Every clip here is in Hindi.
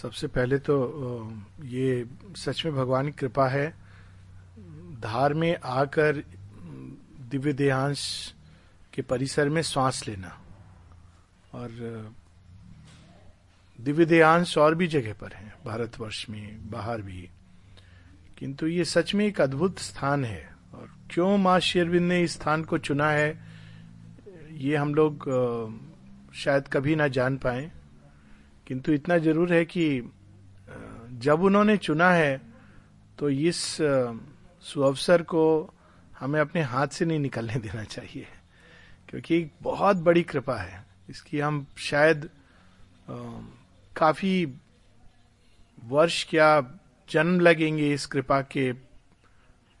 सबसे पहले तो ये सच में भगवान की कृपा है, धार में आकर, दिव्य देहांश के परिसर में श्वास लेना। और, दिव्य देहांश और भी जगह पर है, भारतवर्ष में, बाहर भी। किंतु ये सच में एक अद्भुत स्थान है। और क्यों माँ शेरविंद ने इस स्थान को चुना है, ये हम लोग शायद कभी ना जान पाए। किंतु इतना ज़रूर है कि जब उन्होंने चुना है तो इस सुअवसर को हमें अपने हाथ से नहीं निकलने देना चाहिए। क्योंकि एक बहुत बड़ी कृपा है। इसकी हम शायद काफ़ी वर्ष क्या जन्म लगेंगे इस कृपा के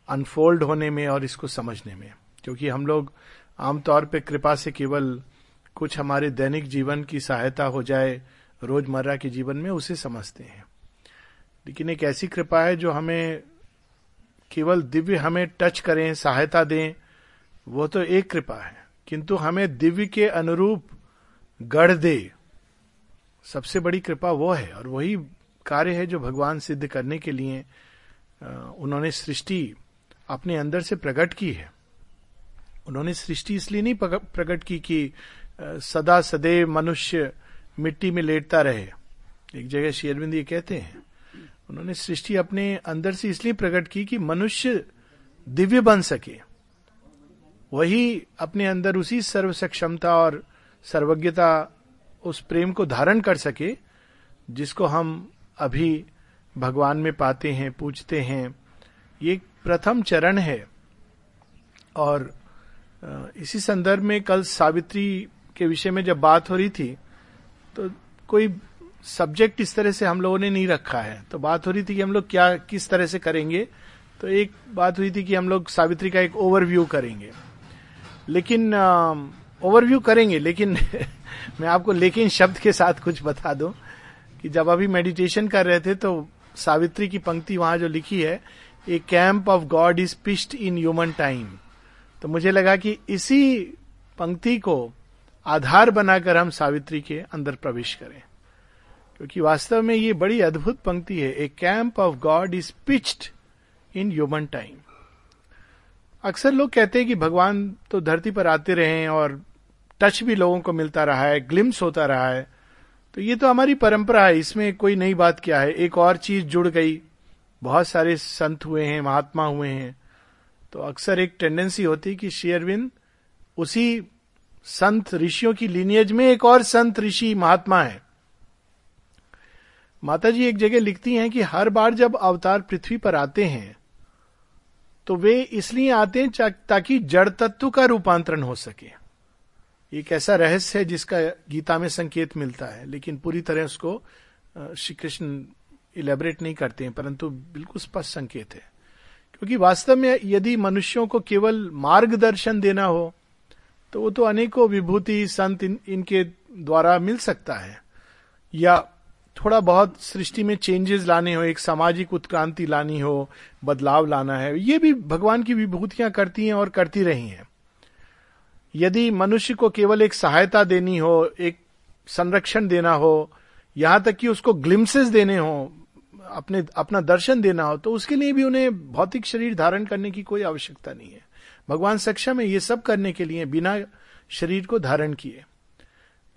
अनफोल्ड होने में और इसको समझने में। क्योंकि हम लोग आमतौर पे कृपा से केवल कुछ हमारे दैनिक जीवन की सहायता हो जाए रोज़मर्रा के जीवन में उसे समझते हैं। लेकिन एक ऐसी कृपा है जो हमें केवल दिव्य हमें टच करें, सहायता दें, वो तो एक कृपा है। किंतु हमें दिव्य के अनुरूप गढ़ दे। सबसे बड़ी कृपा वो है और वही कार्य है जो भगवान सिद्ध करने के लिए उन्होंने सृष्टि अपने अंदर से प्रकट की है। उन्होंने सृष्टि इसलिए नहीं प्रकट की कि सदा सदैव मनुष्य मिट्टी में लेटता रहे। एक जगह शेरविंद ये कहते हैं, उन्होंने सृष्टि अपने अंदर से इसलिए प्रकट की कि मनुष्य दिव्य बन सके। वही अपने अंदर उसी सर्व सक्षमता और सर्वज्ञता उस प्रेम को धारण कर सके, जिसको हम अभी भगवान में पाते हैं पूछते हैं। ये प्रथम चरण है। और इसी संदर्भ में कल सावित्री के विषय में जब बात हो रही थी तो कोई सब्जेक्ट इस तरह से हम लोगों ने नहीं रखा है। तो बात हो रही थी कि हम लोग क्या, किस तरह से करेंगे। तो एक बात हुई थी कि हम लोग सावित्री का एक ओवरव्यू करेंगे। लेकिन ओवरव्यू करेंगे, लेकिन मैं आपको लेकिन शब्द के साथ कुछ बता दूँ कि जब अभी मेडिटेशन कर रहे थे तो सावित्री की पंक्ति वहाँ जो लिखी है a camp of God is pitched in human time तो मुझे लगा कि इसी पंक्ति को आधार बनाकर हम सावित्री के अंदर प्रवेश करें। क्योंकि वास्तव में ये बड़ी अद्भुत पंक्ति है। A camp of God is pitched in human time अक्सर लोग कहते हैं कि भगवान तो धरती पर आते रहे और टच भी लोगों को मिलता रहा है ग्लिम्स होता रहा है। तो ये तो हमारी परंपरा है। इसमें कोई नई बात क्या है? एक और चीज़ जुड़ गई। बहुत सारे संत हुए हैं, महात्मा हुए हैं। तो अक्सर एक टेंडेंसी होती कि शेयरविंद उसी संत ऋषियों की लीनियज में एक और संत ऋषि महात्मा है। माता जी एक जगह लिखती हैं कि हर बार जब अवतार पृथ्वी पर आते हैं तो वे इसलिए आते हैं ताकि जड़ तत्व का रूपांतरण हो सके। एक ऐसा रहस्य है जिसका गीता में संकेत मिलता है, लेकिन पूरी तरह उसको श्री कृष्ण इलेबरेट नहीं करते हैं, परंतु बिल्कुल स्पष्ट संकेत है। क्योंकि वास्तव में यदि मनुष्यों को केवल मार्गदर्शन देना हो तो वो तो अनेकों विभूति संत इन, इनके द्वारा मिल सकता है। या थोड़ा बहुत सृष्टि में चेंजेस लाने हो एक सामाजिक उत्क्रांति लानी हो बदलाव लाना है ये भी भगवान की विभूतियाँ करती हैं और करती रही हैं। यदि मनुष्य को केवल एक सहायता देनी हो एक संरक्षण देना हो यहाँ तक कि उसको ग्लिम्सेस देने हो अपने अपना दर्शन देना हो तो उसके लिए भी उन्हें भौतिक शरीर धारण करने की कोई आवश्यकता नहीं है। भगवान सक्षम है ये सब करने के लिए बिना शरीर को धारण किए।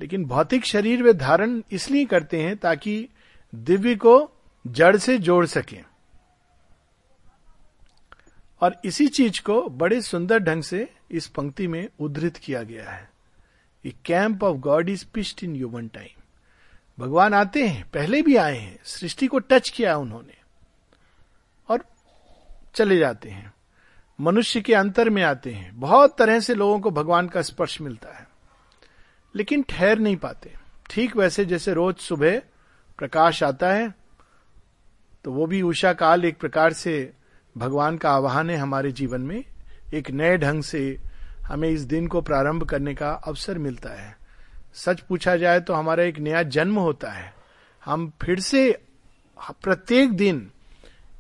लेकिन भौतिक शरीर वे धारण इसलिए करते हैं ताकि दिव्य को जड़ से जोड़ सके। और इसी चीज़ को बड़े सुंदर ढंग से इस पंक्ति में उद्धृत किया गया है। Camp of God is pitched in human time भगवान आते हैं, पहले भी आए हैं, सृष्टि को टच किया उन्होंने। और चले जाते हैं। मनुष्य के अंतर में आते हैं। बहुत तरह से लोगों को भगवान का स्पर्श मिलता है। लेकिन ठहर नहीं पाते। ठीक वैसे जैसे रोज सुबह प्रकाश आता है तो वो भी उषा काल एक प्रकार से भगवान का आवाहन है हमारे जीवन में। एक नए ढंग से हमें इस दिन को प्रारंभ करने का अवसर मिलता है। सच पूछा जाए तो हमारा एक नया जन्म होता है। हम फिर से प्रत्येक दिन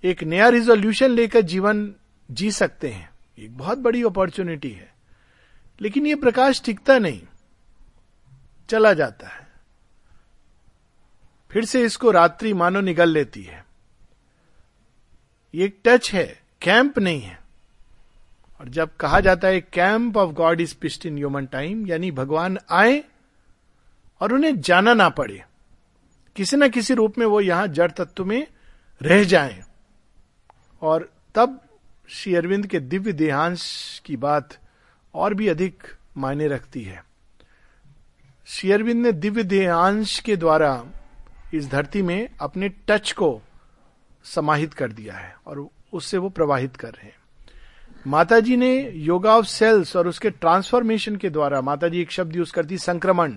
एक नया रिजोल्यूशन लेकर जीवन जी सकते हैं। एक बहुत बड़ी अपॉर्चुनिटी है। लेकिन ये प्रकाश टिकता नहीं। चला जाता है। फिर से इसको रात्रि मानो निगल लेती है। ये एक टच है। कैंप नहीं है। और जब कहा जाता है camp of God is pitched in human time यानी भगवान आए और उन्हें जाना ना पड़े। किसी ना किसी रूप में वो यहाँ जड़ तत्व में रह जाएँ। और तब श्री अरविंद के दिव्य देहांश की बात और भी अधिक मायने रखती है। श्री अरविंद ने दिव्य देहांश के द्वारा इस धरती में अपने टच को समाहित कर दिया है और उससे वो प्रवाहित कर रहे हैं। माता जी ने योगा ऑफ़ सेल्स और उसके ट्रांसफॉर्मेशन के द्वारा माता जी एक शब्द यूज़ करती, संक्रमण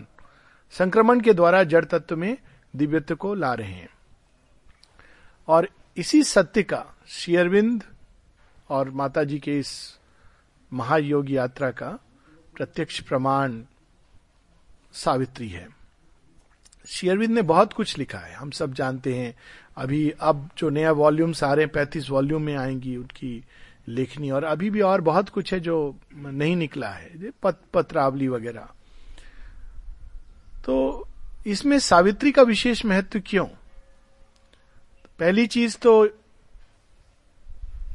संक्रमण के द्वारा जड़ तत्व में दिव्यत्व को ला रहे हैं। और इसी सत्य का शेयरविंद और माता जी के इस महायोग यात्रा का प्रत्यक्ष प्रमाण सावित्री है। शेयरविंद ने बहुत कुछ लिखा है। हम सब जानते हैं। अभी अब जो नया वॉल्यूम हैं पैंतीस वॉल्यूम में आएँगी उनकी लेखनी। और अभी भी और बहुत कुछ है जो नहीं निकला है पत, पत्रावली वगैरह। तो इसमें सावित्री का विशेष महत्व क्यों? पहली चीज़ तो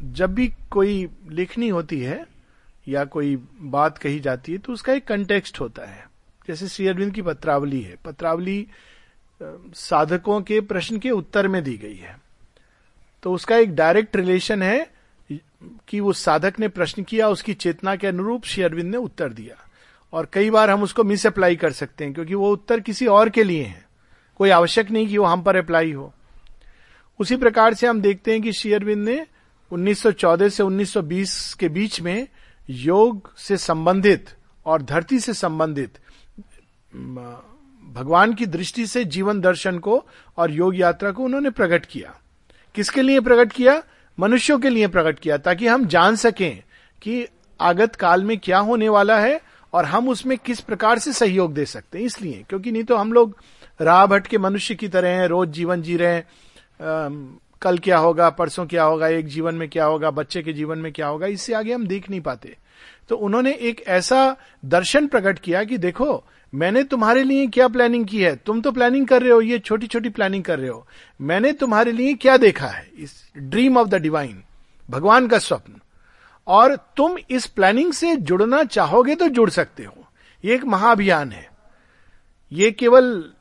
जब भी कोई लिखनी होती है या कोई बात कही जाती है तो उसका एक कंटेक्स्ट होता है। जैसे श्री अरविंद की पत्रावली है। पत्रावली साधकों के प्रश्न के उत्तर में दी गई है। तो उसका एक डायरेक्ट रिलेशन है कि उस साधक ने प्रश्न किया, उसकी चेतना के अनुरूप श्री अरविंद ने उत्तर दिया। और कई बार हम उसको मिस अप्लाई कर सकते हैं, क्योंकि वो उत्तर किसी और के लिए है। कोई आवश्यक नहीं कि वो हम पर अप्लाई हो। उसी प्रकार से हम देखते हैं कि शेयरविंद ने 1914 से 1920 के बीच में योग से संबंधित और धरती से संबंधित भगवान की दृष्टि से जीवन दर्शन को और योग यात्रा को उन्होंने प्रकट किया। किसके लिए प्रकट किया? मनुष्यों के लिए प्रकट किया, ताकि हम जान सकें कि आगत काल में क्या होने वाला है और हम उसमें किस प्रकार से सहयोग दे सकते हैं, इसलिए। क्योंकि नहीं तो हम लोग राह भट्ट के मनुष्य की तरह हैं, रोज जीवन जी रहे हैं कल क्या होगा, परसों क्या होगा, एक जीवन में क्या होगा, बच्चे के जीवन में क्या होगा, इससे आगे हम देख नहीं पाते। तो उन्होंने एक ऐसा दर्शन प्रकट किया कि देखो, मैंने तुम्हारे लिए क्या प्लानिंग की है? तुम तो प्लानिंग कर रहे हो, ये छोटी छोटी प्लानिंग कर रहे हो। मैंने तुम्हारे लिए क्या देखा है? इस ड्रीम ऑफ़ द डिवाइन भगवान का स्वप्न। और तुम इस प्लानिंग से जुड़ना चाहोगे तो जुड़ सकते हो। ये एक महाअभियान है। ये केवल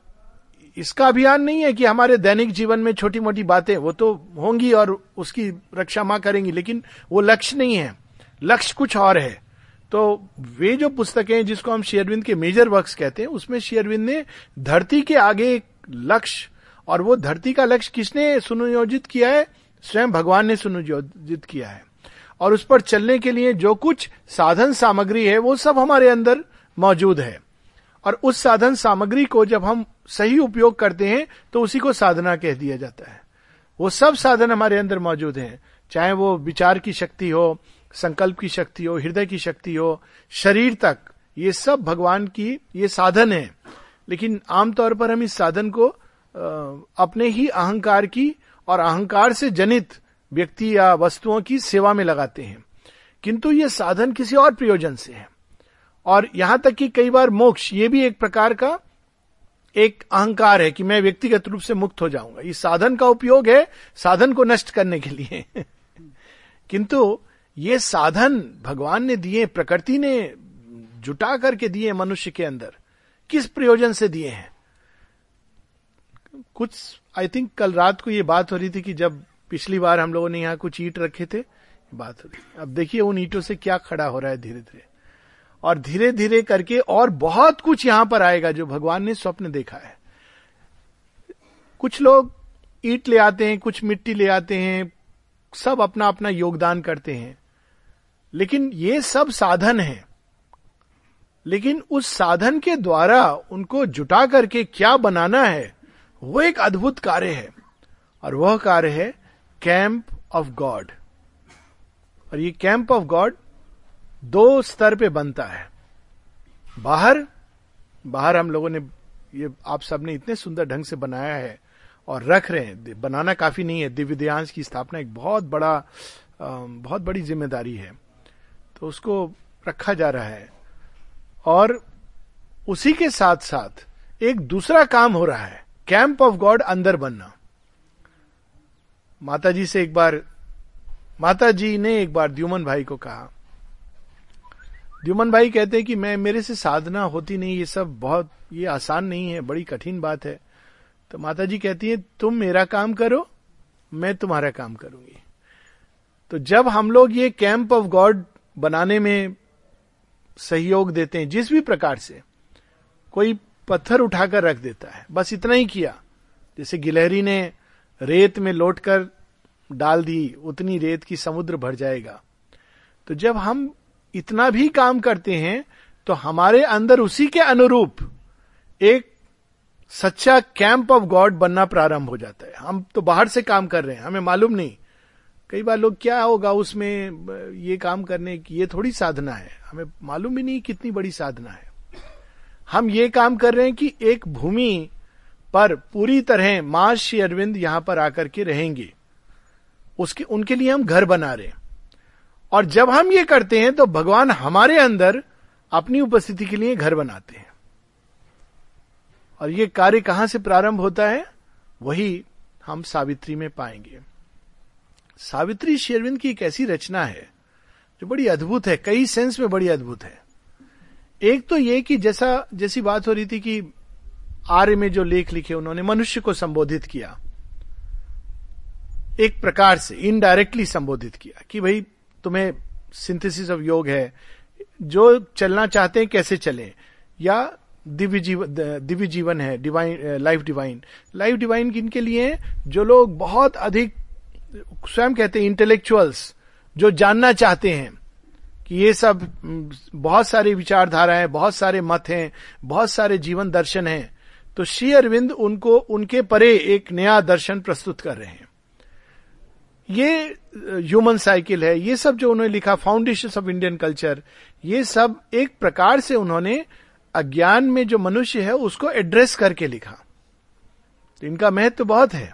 इसका अभियान नहीं है कि हमारे दैनिक जीवन में छोटी मोटी बातें, वो तो होंगी और उसकी रक्षा माँ करेंगी, लेकिन वो लक्ष्य नहीं है। लक्ष्य कुछ और है। तो वे जो पुस्तकें हैं, जिसको हम शेयरविंद के मेजर वर्क्स कहते हैं, उसमें शेयरविंद ने धरती के आगे एक लक्ष्य, और वो धरती का लक्ष्य किसने सुनियोजित किया है? स्वयं भगवान ने सुनियोजित किया है। और उस पर चलने के लिए जो कुछ साधन सामग्री है, वो सब हमारे अंदर मौजूद है। और उस साधन सामग्री को जब हम सही उपयोग करते हैं तो उसी को साधना कह दिया जाता है। वो सब साधन हमारे अंदर मौजूद हैं। चाहे वो विचार की शक्ति हो, संकल्प की शक्ति हो, हृदय की शक्ति हो, शरीर तक, ये सब भगवान की, ये साधन है। लेकिन आमतौर पर हम इस साधन को अपने ही अहंकार की और अहंकार से जनित व्यक्ति या वस्तुओं की सेवा में लगाते हैं। किंतु ये साधन किसी और प्रयोजन से है। और यहाँ तक कि कई बार मोक्ष, ये भी एक प्रकार का एक अहंकार है कि मैं व्यक्तिगत रूप से मुक्त हो जाऊँगा। इस साधन का उपयोग है साधन को नष्ट करने के लिए। किंतु ये साधन भगवान ने दिए, प्रकृति ने जुटा करके दिए मनुष्य के अंदर, किस प्रयोजन से दिए हैं? कुछ आई थिंक कल रात को ये बात हो रही थी कि जब पिछली बार हम लोगों ने यहाँ कुछ ईट रखे थे बात हो रही अब देखिए उन ईटों से क्या खड़ा हो रहा है धीरे धीरे और धीरे धीरे करके और बहुत कुछ यहाँ पर आएगा जो भगवान ने स्वप्न देखा है। कुछ लोग ईट ले आते हैं, कुछ मिट्टी ले आते हैं, सब अपना अपना योगदान करते हैं। लेकिन ये सब साधन है। लेकिन उस साधन के द्वारा उनको जुटा करके क्या बनाना है, वो एक अद्भुत कार्य है। और वह कार्य है कैंप ऑफ़ गॉड। और ये कैंप ऑफ़ गॉड दो स्तर पे बनता है। बाहर बाहर हम लोगों ने ये आप सबने इतने सुंदर ढंग से बनाया है और रख रहे हैं। बनाना काफ़ी नहीं है। दिव्य दिव्यांश की स्थापना एक बहुत बड़ा बहुत बड़ी ज़िम्मेदारी है। तो उसको रखा जा रहा है। और उसी के साथ साथ एक दूसरा काम हो रहा है। कैंप ऑफ़ गॉड अंदर बनना। माता जी से एक बार माता जी ने एक बार द्युमन भाई को कहा द्युमन भाई कहते हैं कि मैं, मेरे से साधना होती नहीं, ये सब बहुत, ये आसान नहीं है, बड़ी कठिन बात है। तो माता जी कहती है, तुम मेरा काम करो, मैं तुम्हारा काम करूँगी। तो जब हम लोग ये कैंप ऑफ़ गॉड बनाने में सहयोग देते हैं, जिस भी प्रकार से, कोई पत्थर उठाकर रख देता है, बस इतना ही किया। जैसे गिलहरी ने रेत में लौटकर डाल दी, उतनी रेत की समुद्र भर जाएगा। तो जब हम इतना भी काम करते हैं तो हमारे अंदर उसी के अनुरूप एक सच्चा कैंप ऑफ़ गॉड बनना प्रारंभ हो जाता है। हम तो बाहर से काम कर रहे हैं, हमें मालूम नहीं। कई बार लोग क्या होगा उसमें, ये काम करने की, ये थोड़ी साधना है। हमें मालूम भी नहीं कितनी बड़ी साधना है। हम ये काम कर रहे हैं कि एक भूमि पर पूरी तरह माँ श्री अरविंद यहाँ पर आकर के रहेंगे। उसके, उनके लिए हम घर बना रहे हैं। और जब हम ये करते हैं तो भगवान हमारे अंदर अपनी उपस्थिति के लिए घर बनाते हैं। और ये कार्य कहाँ से प्रारंभ होता है? वही हम सावित्री में पाएँगे। सावित्री शेरविंद की एक ऐसी रचना है, जो बड़ी अद्भुत है, कई सेंस में बड़ी अद्भुत है। एक तो ये कि जैसा, जैसी बात हो रही थी कि आर्य में जो लेख लिखे उन्होंने, मनुष्य को संबोधित किया। एक प्रकार से इनडायरेक्टली संबोधित किया कि भाई तुम्हें सिंथेसिस ऑफ़ योग है। जो चलना चाहते हैं कैसे चले? या दिव्य जीवन दिव्य जीवन है divine life divine life divine किनके लिए जो लोग बहुत अधिक, स्वयं कहते हैं इंटेलेक्चुअल्स जो जानना चाहते हैं कि ये सब बहुत सारी विचारधाराएँ बहुत सारे मत हैं, बहुत सारे जीवन दर्शन हैं तो श्री अरविंद उनको, उनके परे एक नया दर्शन प्रस्तुत कर रहे हैं। ये ह्यूमन साइकिल है, ये सब जो उन्होंने लिखा फाउंडेशन ऑफ़ इंडियन कल्चर ये सब एक प्रकार से उन्होंने अज्ञान में जो मनुष्य है उसको एड्रेस करके लिखा। तो इनका महत्व तो बहुत है।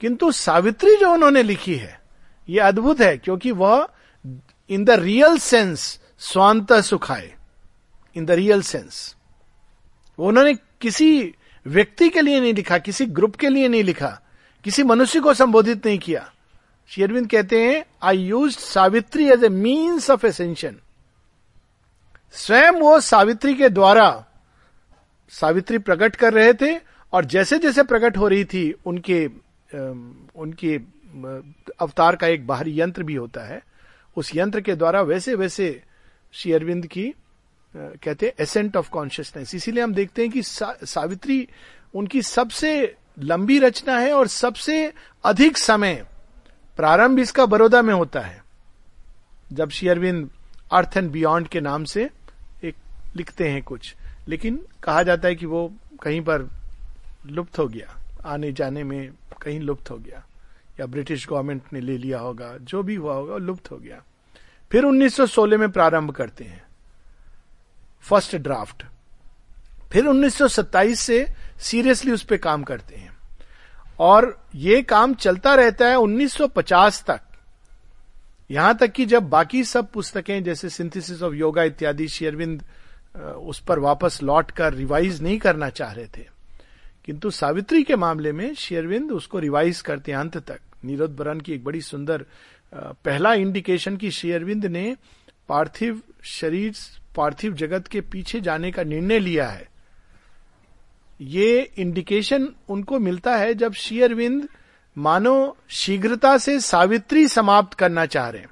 किंतु सावित्री जो उन्होंने लिखी है, ये अद्भुत है, क्योंकि वह इन द रियल सेंस स्वांत सुखाए। इन द रियल सेंस उन्होंने किसी व्यक्ति के लिए नहीं लिखा, किसी ग्रुप के लिए नहीं लिखा, किसी मनुष्य को संबोधित नहीं किया। शेरविंद कहते हैं I use Savitri as a means of ascension स्वयं वो सावित्री के द्वारा सावित्री प्रकट कर रहे थे और जैसे जैसे प्रकट हो रही थी उनके उनके अवतार का एक बाहरी यंत्र भी होता है। उस यंत्र के द्वारा वैसे वैसे श्री अरविंद की कहते हैं एसेंट ऑफ़ कॉन्शियसनेस इसीलिए हम देखते हैं कि सा, सावित्री उनकी सबसे लंबी रचना है और सबसे अधिक समय प्रारंभ इसका बड़ौदा में होता है। जब Sri Aurobindo earth and beyond के नाम से एक लिखते हैं कुछ, लेकिन कहा जाता है कि वो कहीं पर लुप्त हो गया। आने जाने में कहीं लुप्त हो गया। या ब्रिटिश गवर्नमेंट ने ले लिया होगा, जो भी हुआ होगा लुप्त हो गया। फिर 1916 में प्रारंभ करते हैं। First draft. फिर 1927 से सीरियसली उस पर काम करते हैं। और ये काम चलता रहता है 1950 तक। यहाँ तक कि जब बाकी सब पुस्तकें, जैसे सिंथेसिस ऑफ़ योगा इत्यादि शेरविंद उस पर वापस लौट कर रिवाइज नहीं करना चाह रहे थे। किंतु सावित्री के मामले में शेरविंद उसको रिवाइज करते अंत तक। नीरद बरन की एक बड़ी सुंदर पहला इंडिकेशन की शेयरविंद ने पार्थिव शरीर, पार्थिव जगत के पीछे जाने का निर्णय लिया है। ये इंडिकेशन उनको मिलता है जब शेयरविंद मानो शीघ्रता से सावित्री समाप्त करना चाह रहे हैं।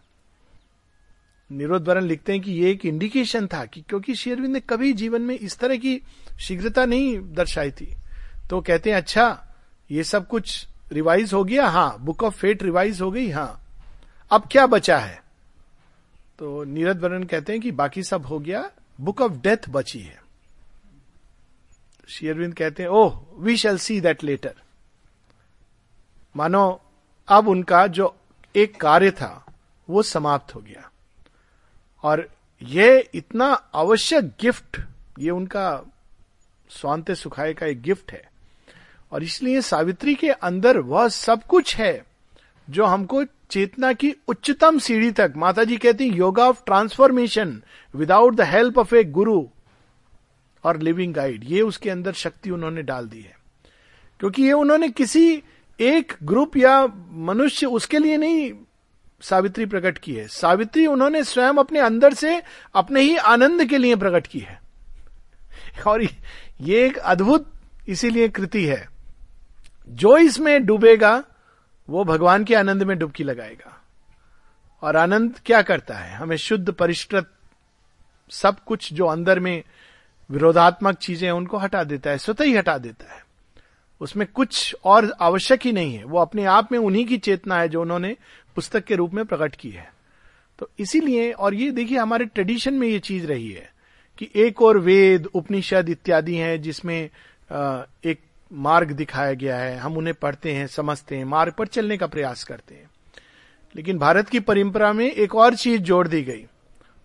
निरोधवरण लिखते हैं कि ये एक इंडिकेशन था कि क्योंकि शेयरविंद ने कभी जीवन में इस तरह की शीघ्रता नहीं दर्शाई थी। तो कहते हैं अच्छा ये सब कुछ रिवाइज हो गया? हाँ बुक ऑफ़ फेट रिवाइज हो गई? हाँ। अब क्या बचा है? तो नीरद वरण कहते हैं कि बाकी सब हो गया बुक ऑफ़ डेथ बची है। शेयरविंद कहते हैं, ओह we shall see that letter मानो, अब उनका जो एक कार्य था, वो समाप्त हो गया। और ये इतना आवश्यक गिफ्ट, ये उनका स्वांत सुखाए का एक गिफ्ट है। और इसलिए सावित्री के अंदर वह सब कुछ है, जो हमको चेतना की उच्चतम सीढ़ी तक माता जी कहती yoga of transformation without the help of a guru और लिविंग गाइड, ये उसके अंदर शक्ति उन्होंने डाल दी है। क्योंकि ये उन्होंने किसी एक ग्रुप या मनुष्य उसके लिए नहीं सावित्री प्रकट की है। सावित्री उन्होंने स्वयं अपने अंदर से अपने ही आनंद के लिए प्रकट की है। और ये एक अद्भुत इसीलिए कृति है। जो इसमें डूबेगा, वो भगवान के आनंद में डुबकी लगाएगा। और आनंद क्या करता है? हमें शुद्ध, परिष्कृत सब कुछ जो अंदर में विरोधात्मक चीज़ें उनको हटा देता है, स्वतः ही हटा देता है। उसमें कुछ और आवश्यक ही नहीं है। वो अपने आप में उन्हीं की चेतना है जो उन्होंने पुस्तक के रूप में प्रकट की है। तो इसीलिए, और ये देखिए, हमारे ट्रेडिशन में ये चीज़ रही है कि एक और वेद, उपनिषद इत्यादि हैं जिसमें एक मार्ग दिखाया गया है। हम उन्हें पढ़ते हैं, समझते हैं, मार्ग पर चलने का प्रयास करते हैं। लेकिन भारत की परंपरा में एक और चीज़ जोड़ दी गई,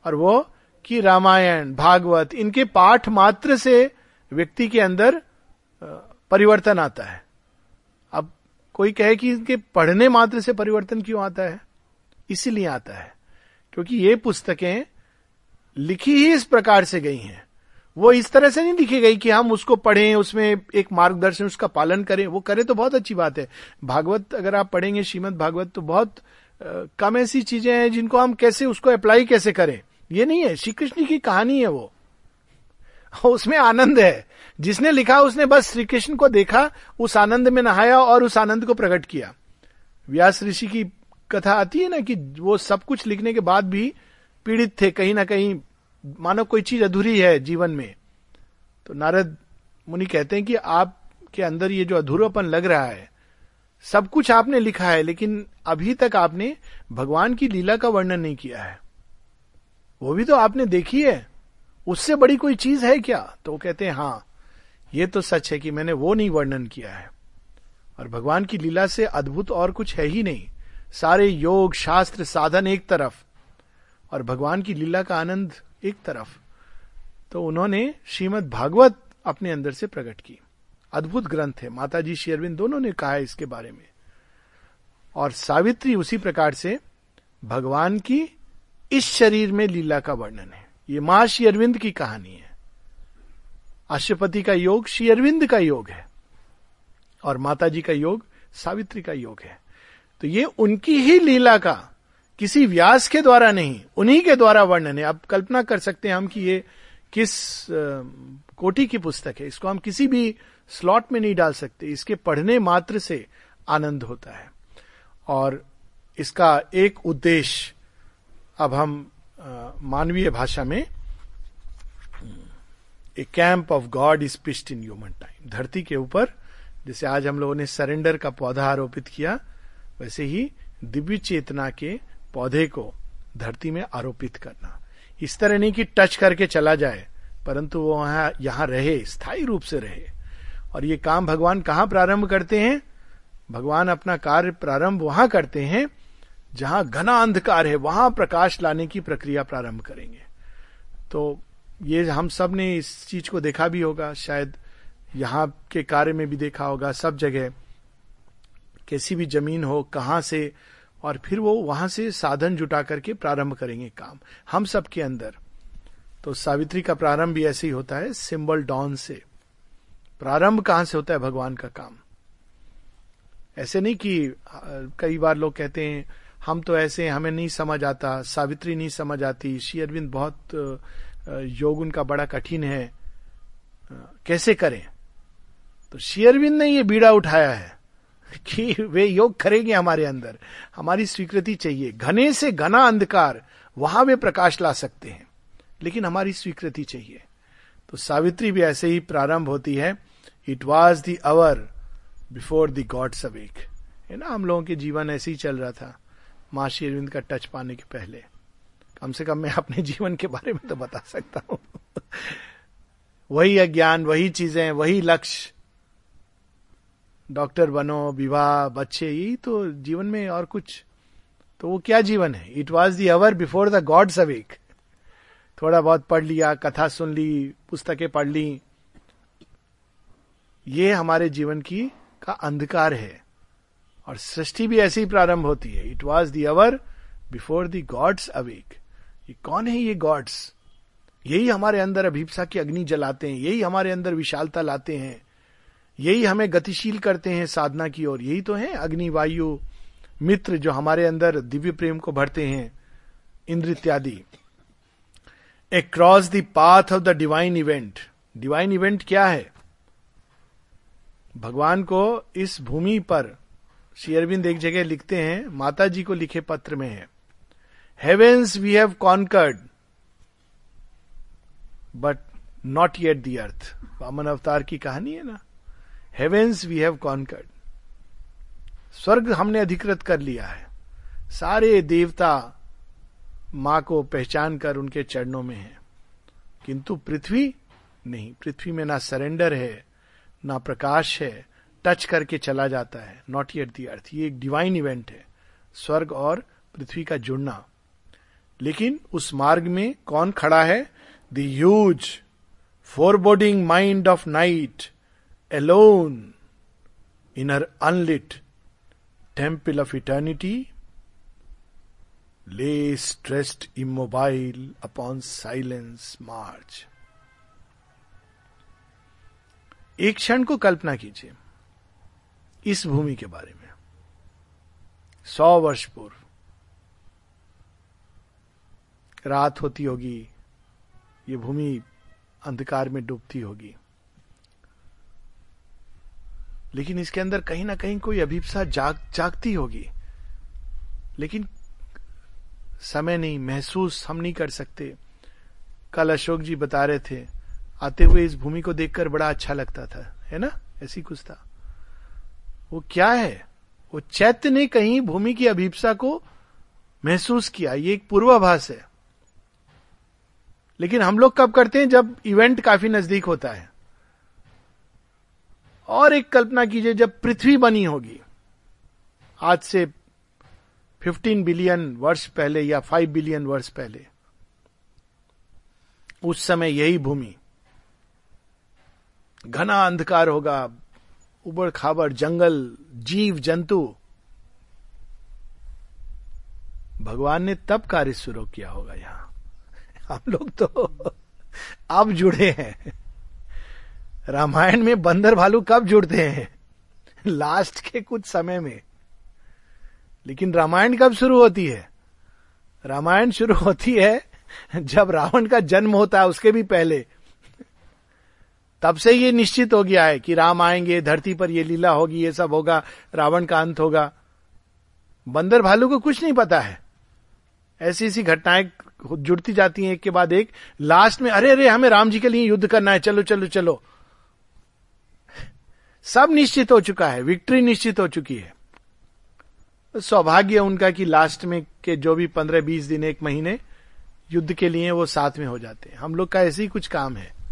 और वो कि रामायण, भागवत, इनके पाठ मात्र से व्यक्ति के अंदर परिवर्तन आता है। अब कोई कहे कि इनके पढ़ने मात्र से परिवर्तन क्यों आता है? इसीलिए आता है, क्योंकि ये पुस्तकें लिखी ही इस प्रकार से गई हैं। वो इस तरह से नहीं लिखी गई कि हम उसको पढ़ें, उसमें एक मार्गदर्शन, उसका पालन करें। वो करें तो बहुत अच्छी बात है। भागवत अगर आप पढ़ेंगे, श्रीमद भागवत तो बहुत कम ऐसी चीज़ें हैं जिनको हम कैसे, उसको अप्लाई कैसे करें? ये नहीं है श्री कृष्ण की कहानी है वो। उसमें आनंद है। जिसने लिखा, उसने बस श्री कृष्ण को देखा, उस आनंद में नहाया और उस आनंद को प्रकट किया। व्यास ऋषि की कथा आती है ना कि वो सब कुछ लिखने के बाद भी पीड़ित थे, कहीं ना कहीं मानो कोई चीज़ अधूरी है जीवन में। तो नारद मुनि कहते हैं कि आपके अंदर ये जो अधूरापन लग रहा है, सब कुछ आपने लिखा है, लेकिन अभी तक आपने भगवान की लीला का वर्णन नहीं किया है। वो भी तो आपने देखी है। उससे बड़ी कोई चीज़ है क्या? तो वो कहते हैं हाँ ये तो सच है कि मैंने वो नहीं वर्णन किया है। और भगवान की लीला से अद्भुत और कुछ है ही नहीं। सारे योग, शास्त्र, साधन एक तरफ़ और भगवान की लीला का आनंद एक तरफ़। तो उन्होंने श्रीमद भागवत अपने अंदर से प्रकट की। अद्भुत ग्रंथ है। माता जी दोनों ने कहा है इसके बारे में। और सावित्री उसी प्रकार से भगवान की इस शरीर में लीला का वर्णन है। ये माँ श्री अरविंद की कहानी है। अष्टपति का योग श्री अरविंद का योग है और माता जी का योग सावित्री का योग है। तो ये उनकी ही लीला का किसी व्यास के द्वारा नहीं, उन्हीं के द्वारा वर्णन है। आप कल्पना कर सकते हैं हम कि ये किस कोटि की पुस्तक है। इसको हम किसी भी स्लॉट में नहीं डाल सकते। इसके पढ़ने मात्र से आनंद होता है। और इसका एक उद्देश्य अब हम मानवीय भाषा में a camp of God is pitched in human time धरती के ऊपर, जैसे आज हम लोगों ने सरेंडर का पौधा आरोपित किया, वैसे ही दिव्य चेतना के पौधे को धरती में आरोपित करना। इस तरह नहीं कि टच करके चला जाए, परंतु वो वहाँ, यहाँ रहे, स्थायी रूप से रहे। और ये काम भगवान कहाँ प्रारंभ करते हैं? भगवान अपना कार्य प्रारंभ वहाँ करते हैं जहाँ घना अंधकार है, वहाँ प्रकाश लाने की प्रक्रिया प्रारंभ करेंगे। तो ये हम सबने इस चीज़ को देखा भी होगा, शायद यहाँ के कार्य में भी देखा होगा, सब जगह। कैसी भी ज़मीन हो, कहाँ से, और फिर वो वहाँ से साधन जुटा करके प्रारंभ करेंगे काम, हम सब के अंदर। तो सावित्री का प्रारंभ भी ऐसे ही होता है, सिंबल डॉन से। प्रारंभ कहाँ से होता है? भगवान का काम। ऐसे नहीं कि कई बार लोग कहते हैं हम तो ऐसे हमें नहीं समझ आता, सावित्री नहीं समझ आती। श्री अरविंद बहुत योग उनका बड़ा कठिन है। कैसे करें? तो श्री अरविंद ने ये बीड़ा उठाया है कि वे योग करेंगे हमारे अंदर। हमारी स्वीकृति चाहिए। घने से घना अंधकार, वहाँ वे प्रकाश ला सकते हैं, लेकिन हमारी स्वीकृति चाहिए। तो सावित्री भी ऐसे ही प्रारंभ होती है। It was the hour before the gods awake है ना? हम लोगों के जीवन ऐसे ही चल रहा था। माँ अरविंद का टच पाने के पहले। कम से कम मैं अपने जीवन के बारे में तो बता सकता हूँ। वही अज्ञान, वही चीज़ें, वही लक्ष्य। डॉक्टर बनो, विवाह, बच्चे यही तो जीवन में और कुछ। तो वो क्या जीवन है? It was the hour before the gods awake थोड़ा बहुत पढ़ लिया, कथा सुन ली, पुस्तकें पढ़ ली। ये हमारे जीवन की का अंधकार है। और सृष्टि भी ऐसे ही प्रारंभ होती है। It was the hour before the gods awake ये कौन है ये गॉड्स यही हमारे अंदर अभिप्सा की अग्नि जलाते हैं, यही हमारे अंदर विशालता लाते हैं, यही हमें गतिशील करते हैं साधना की ओर। यही तो है अग्नि, वायु, मित्र जो हमारे अंदर दिव्य प्रेम को भरते हैं, इंद्र इत्यादि। Cross the path of the divine event divine event क्या है? भगवान को इस भूमि पर श्री अरविंद एक जगह लिखते हैं माता जी को लिखे पत्र में है। Heavens we have conquered but not yet the earth Vamana avatar की कहानी है ना? हेवेंस वी हैव कॉन्कर्ड स्वर्ग हमने अधिकृत कर लिया है। सारे देवता माँ को पहचान कर उनके चरणों में है। किंतु पृथ्वी नहीं, पृथ्वी में ना सरेंडर है, ना प्रकाश है टच करके चला जाता है नॉट येट दी अर्थ ये एक डिवाइन इवेंट है, स्वर्ग और पृथ्वी का जुड़ना। लेकिन उस मार्ग में कौन खड़ा है? The huge foreboding mind of night alone in her unlit temple of eternity lay stretched immobile upon silence marge एक क्षण को कल्पना कीजिए। इस भूमि के बारे में। सौ वर्ष पूर्व। रात होती होगी, ये भूमि अंधकार में डूबती होगी। लेकिन इसके अंदर कहीं ना कहीं कोई अभिप्सा जाग, जागती होगी। लेकिन समय नहीं, महसूस हम नहीं कर सकते। कल अशोक जी बता रहे थे, आते हुए इस भूमि को देखकर बड़ा अच्छा लगता था, है ना? ऐसी कुछ था। वो क्या है? वो चैत्य ने कहीं भूमि की अभिप्सा को महसूस किया। ये एक पूर्वाभास है। लेकिन हम लोग कब करते हैं? जब इवेंट काफ़ी नज़दीक होता है। और एक कल्पना कीजिए, जब पृथ्वी बनी होगी। आज से 15 बिलियन वर्ष पहले या 5 बिलियन वर्ष पहले। उस समय यही भूमि। घना अंधकार होगा उबड़ खाबड़, जंगल, जीव, जंतु। भगवान ने तब कार्य शुरू किया होगा यहाँ। हम लोग तो अब जुड़े हैं। रामायण में बंदर भालू कब जुड़ते हैं? लास्ट के कुछ समय में। लेकिन रामायण कब शुरू होती है? रामायण शुरू होती है जब रावण का जन्म होता है उसके भी पहले। तब से ये निश्चित हो गया है कि राम आएँगे, धरती पर ये लीला होगी, ये सब होगा, रावण का अंत होगा। बंदर भालू को कुछ नहीं पता है। ऐसी ऐसी घटनाएँ जुड़ती जाती हैं एक के बाद एक। लास्ट में, अरे अरे, हमें राम जी के लिए युद्ध करना है, चलो चलो चलो। सब निश्चित हो चुका है विक्ट्री निश्चित हो चुकी है। सौभाग्य उनका कि लास्ट में के जो भी पंद्रह बीस दिन, एक महीने युद्ध के लिए वो साथ में हो जाते हैं। हम लोग का ऐसे ही कुछ काम है।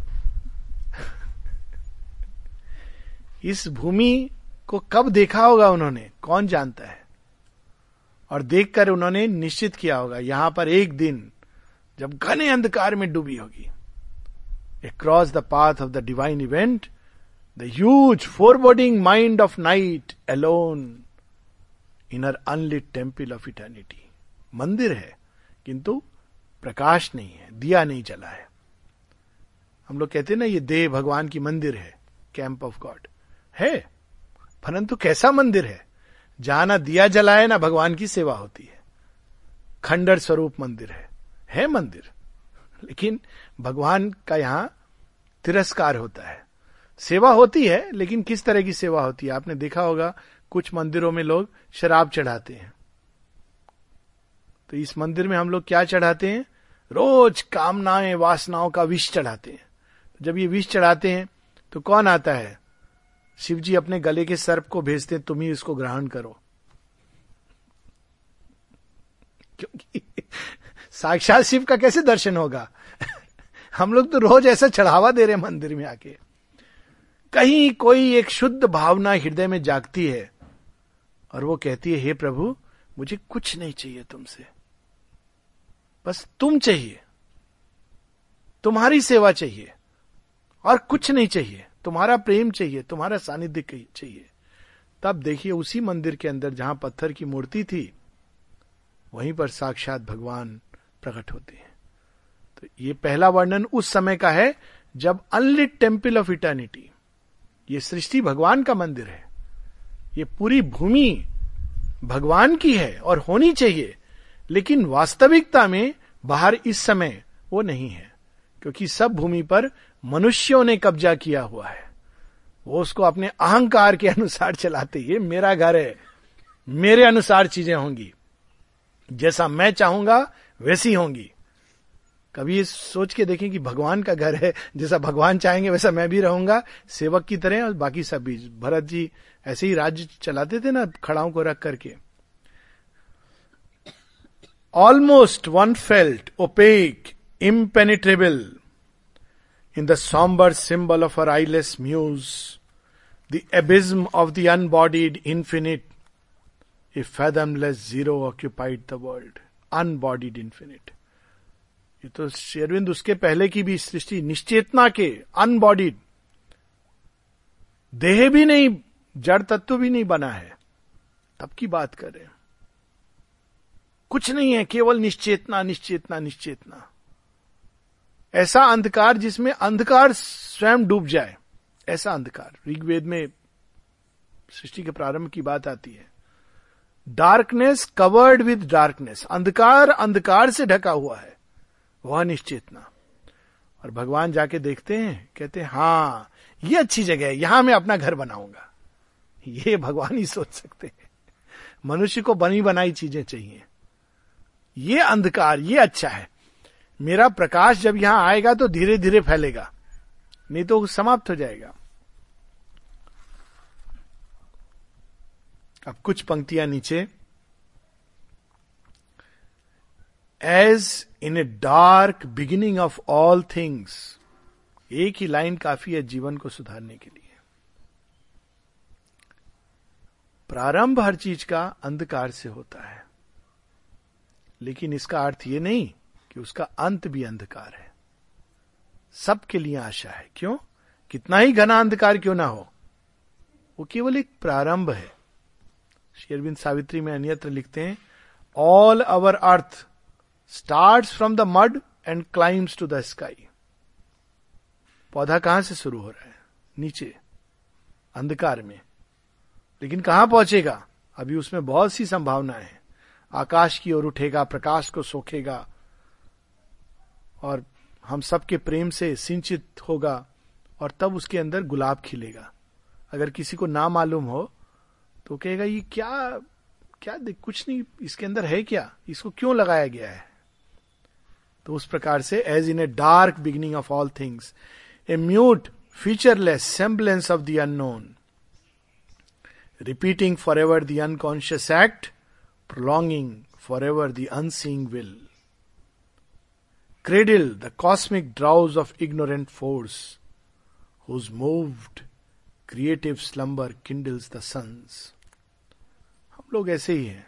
इस भूमि को कब देखा होगा उन्होंने? कौन जानता है? और देखकर उन्होंने निश्चित किया होगा, यहाँ पर एक दिन जब घने अंधकार में डूबी होगी। Cross the path of the divine event the huge foreboding mind of night alone in her unlit temple of eternity मंदिर है, किंतु प्रकाश नहीं है, दिया नहीं जला है। हम लोग कहते हैं ना, ये देह भगवान की मंदिर है कैंप ऑफ़ गॉड है। परंतु कैसा मंदिर है? जहाँ ना दिया जलाए, ना भगवान की सेवा होती है। खंडर स्वरूप मंदिर है। है मंदिर। लेकिन भगवान का यहाँ तिरस्कार होता है। सेवा होती है, लेकिन किस तरह की सेवा होती है? आपने देखा होगा, कुछ मंदिरों में लोग शराब चढ़ाते हैं। तो इस मंदिर में हम लोग क्या चढ़ाते हैं? रोज कामनाएँ, वासनाओं का विष चढ़ाते हैं। जब ये विष चढ़ाते हैं तो कौन आता है? शिव जी अपने गले के सर्प को भेजते तुम ही इसको ग्रहण करो। क्योंकि साक्षात शिव का कैसे दर्शन होगा? हम लोग तो रोज ऐसा चढ़ावा दे रहे हैं मंदिर में आके। कहीं कोई एक शुद्ध भावना हृदय में जागती है और वो कहती है, हे प्रभु, मुझे कुछ नहीं चाहिए तुमसे। बस तुम चाहिए। तुम्हारी सेवा चाहिए और कुछ नहीं चाहिए। तुम्हारा प्रेम चाहिए, तुम्हारा सानिध्य चाहिए। तब देखिए उसी मंदिर के अंदर जहाँ पत्थर की मूर्ति थी, वहीं पर साक्षात भगवान प्रकट होते हैं। तो ये पहला वर्णन उस समय का है, जब अनलिट टेंपल ऑफ़ इटर्निटी, ये सृष्टि भगवान का मंदिर है। ये पूरी भूमि भगवान की है और होनी चाहिए, लेकिन वास्तविकता में बाहर इस समय वो नहीं है, क्योंकि सब भूमि पर मनुष्यों ने कब्जा किया हुआ है। वो उसको अपने अहंकार के अनुसार चलाते ये मेरा घर है। मेरे अनुसार चीज़ें होंगी। जैसा मैं चाहूँगा, वैसी होंगी। कभी ये सोच के देखें कि भगवान का घर है। जैसा भगवान चाहेंगे, वैसा मैं भी रहूँगा। सेवक की तरह और बाकी सब भी। भरत जी ऐसे ही राज्य चलाते थे ना, खड़ाओं को रख करके। Almost one felt opaque impenetrable in the sombre symbol of her eyeless muse the abysm of the unbodied infinite a fathomless zero occupied the world unbodied infinite ये तो शेरविंद उसके पहले की भी सृष्टि निश्चेतना के अनबॉडीड देह भी नहीं, जड़ तत्व भी नहीं बना है। तब की बात कर। कुछ नहीं है, केवल निश्चेतना निश्चेतना निश्चेतना। ऐसा अंधकार जिसमें अंधकार स्वयं डूब जाए, ऐसा अंधकार। ऋग्वेद में सृष्टि के प्रारंभ की बात आती है। डार्कनेस कवर्ड विद डार्कनेस अंधकार अंधकार से ढका हुआ है। वह निश्चेतना और भगवान जाके देखते हैं, कहते हैं हाँ ये अच्छी जगह है, यहाँ मैं अपना घर बनाऊँगा। ये भगवान ही सोच सकते हैं। मनुष्य को बनी बनाई चीज़ें चाहिए। ये अंधकार, ये अच्छा है। मेरा प्रकाश जब यहाँ आएगा तो धीरे धीरे फैलेगा, नहीं तो समाप्त हो जाएगा। अब कुछ पंक्तियाँ नीचे। As in a dark beginning of all things एक ही लाइन काफ़ी है जीवन को सुधारने के लिए। प्रारंभ हर चीज़ का अंधकार से होता है। लेकिन इसका अर्थ यह नहीं कि उसका अंत भी अंधकार है। सबके लिए आशा है। क्यों? कितना ही घना अंधकार क्यों ना हो। वो केवल एक प्रारंभ है। शेरविंद सावित्री में अन्यत्र लिखते हैं all our earth start from the mud and climbs to the sky पौधा कहाँ से शुरू हो रहा है? नीचे, अंधकार में। लेकिन कहाँ पहुंचेगा? अभी उसमें बहुत सी संभावनाएँ हैं। आकाश की ओर उठेगा, प्रकाश को सोखेगा और हम सबके प्रेम से सिंचित होगा और तब उसके अंदर गुलाब खिलेगा। अगर किसी को ना मालूम हो तो कहेगा, ये क्या क्या कुछ नहीं, इसके अंदर है क्या? इसको क्यों लगाया गया है? तो उस प्रकार से as in a dark beginning of all things a mute featureless semblance of the unknown repeating for ever the unconscious act prolonging for ever the unseeing will cradled the cosmic drowse of ignorant force whose moved creative slumber kindles the suns हम लोग ऐसे ही हैं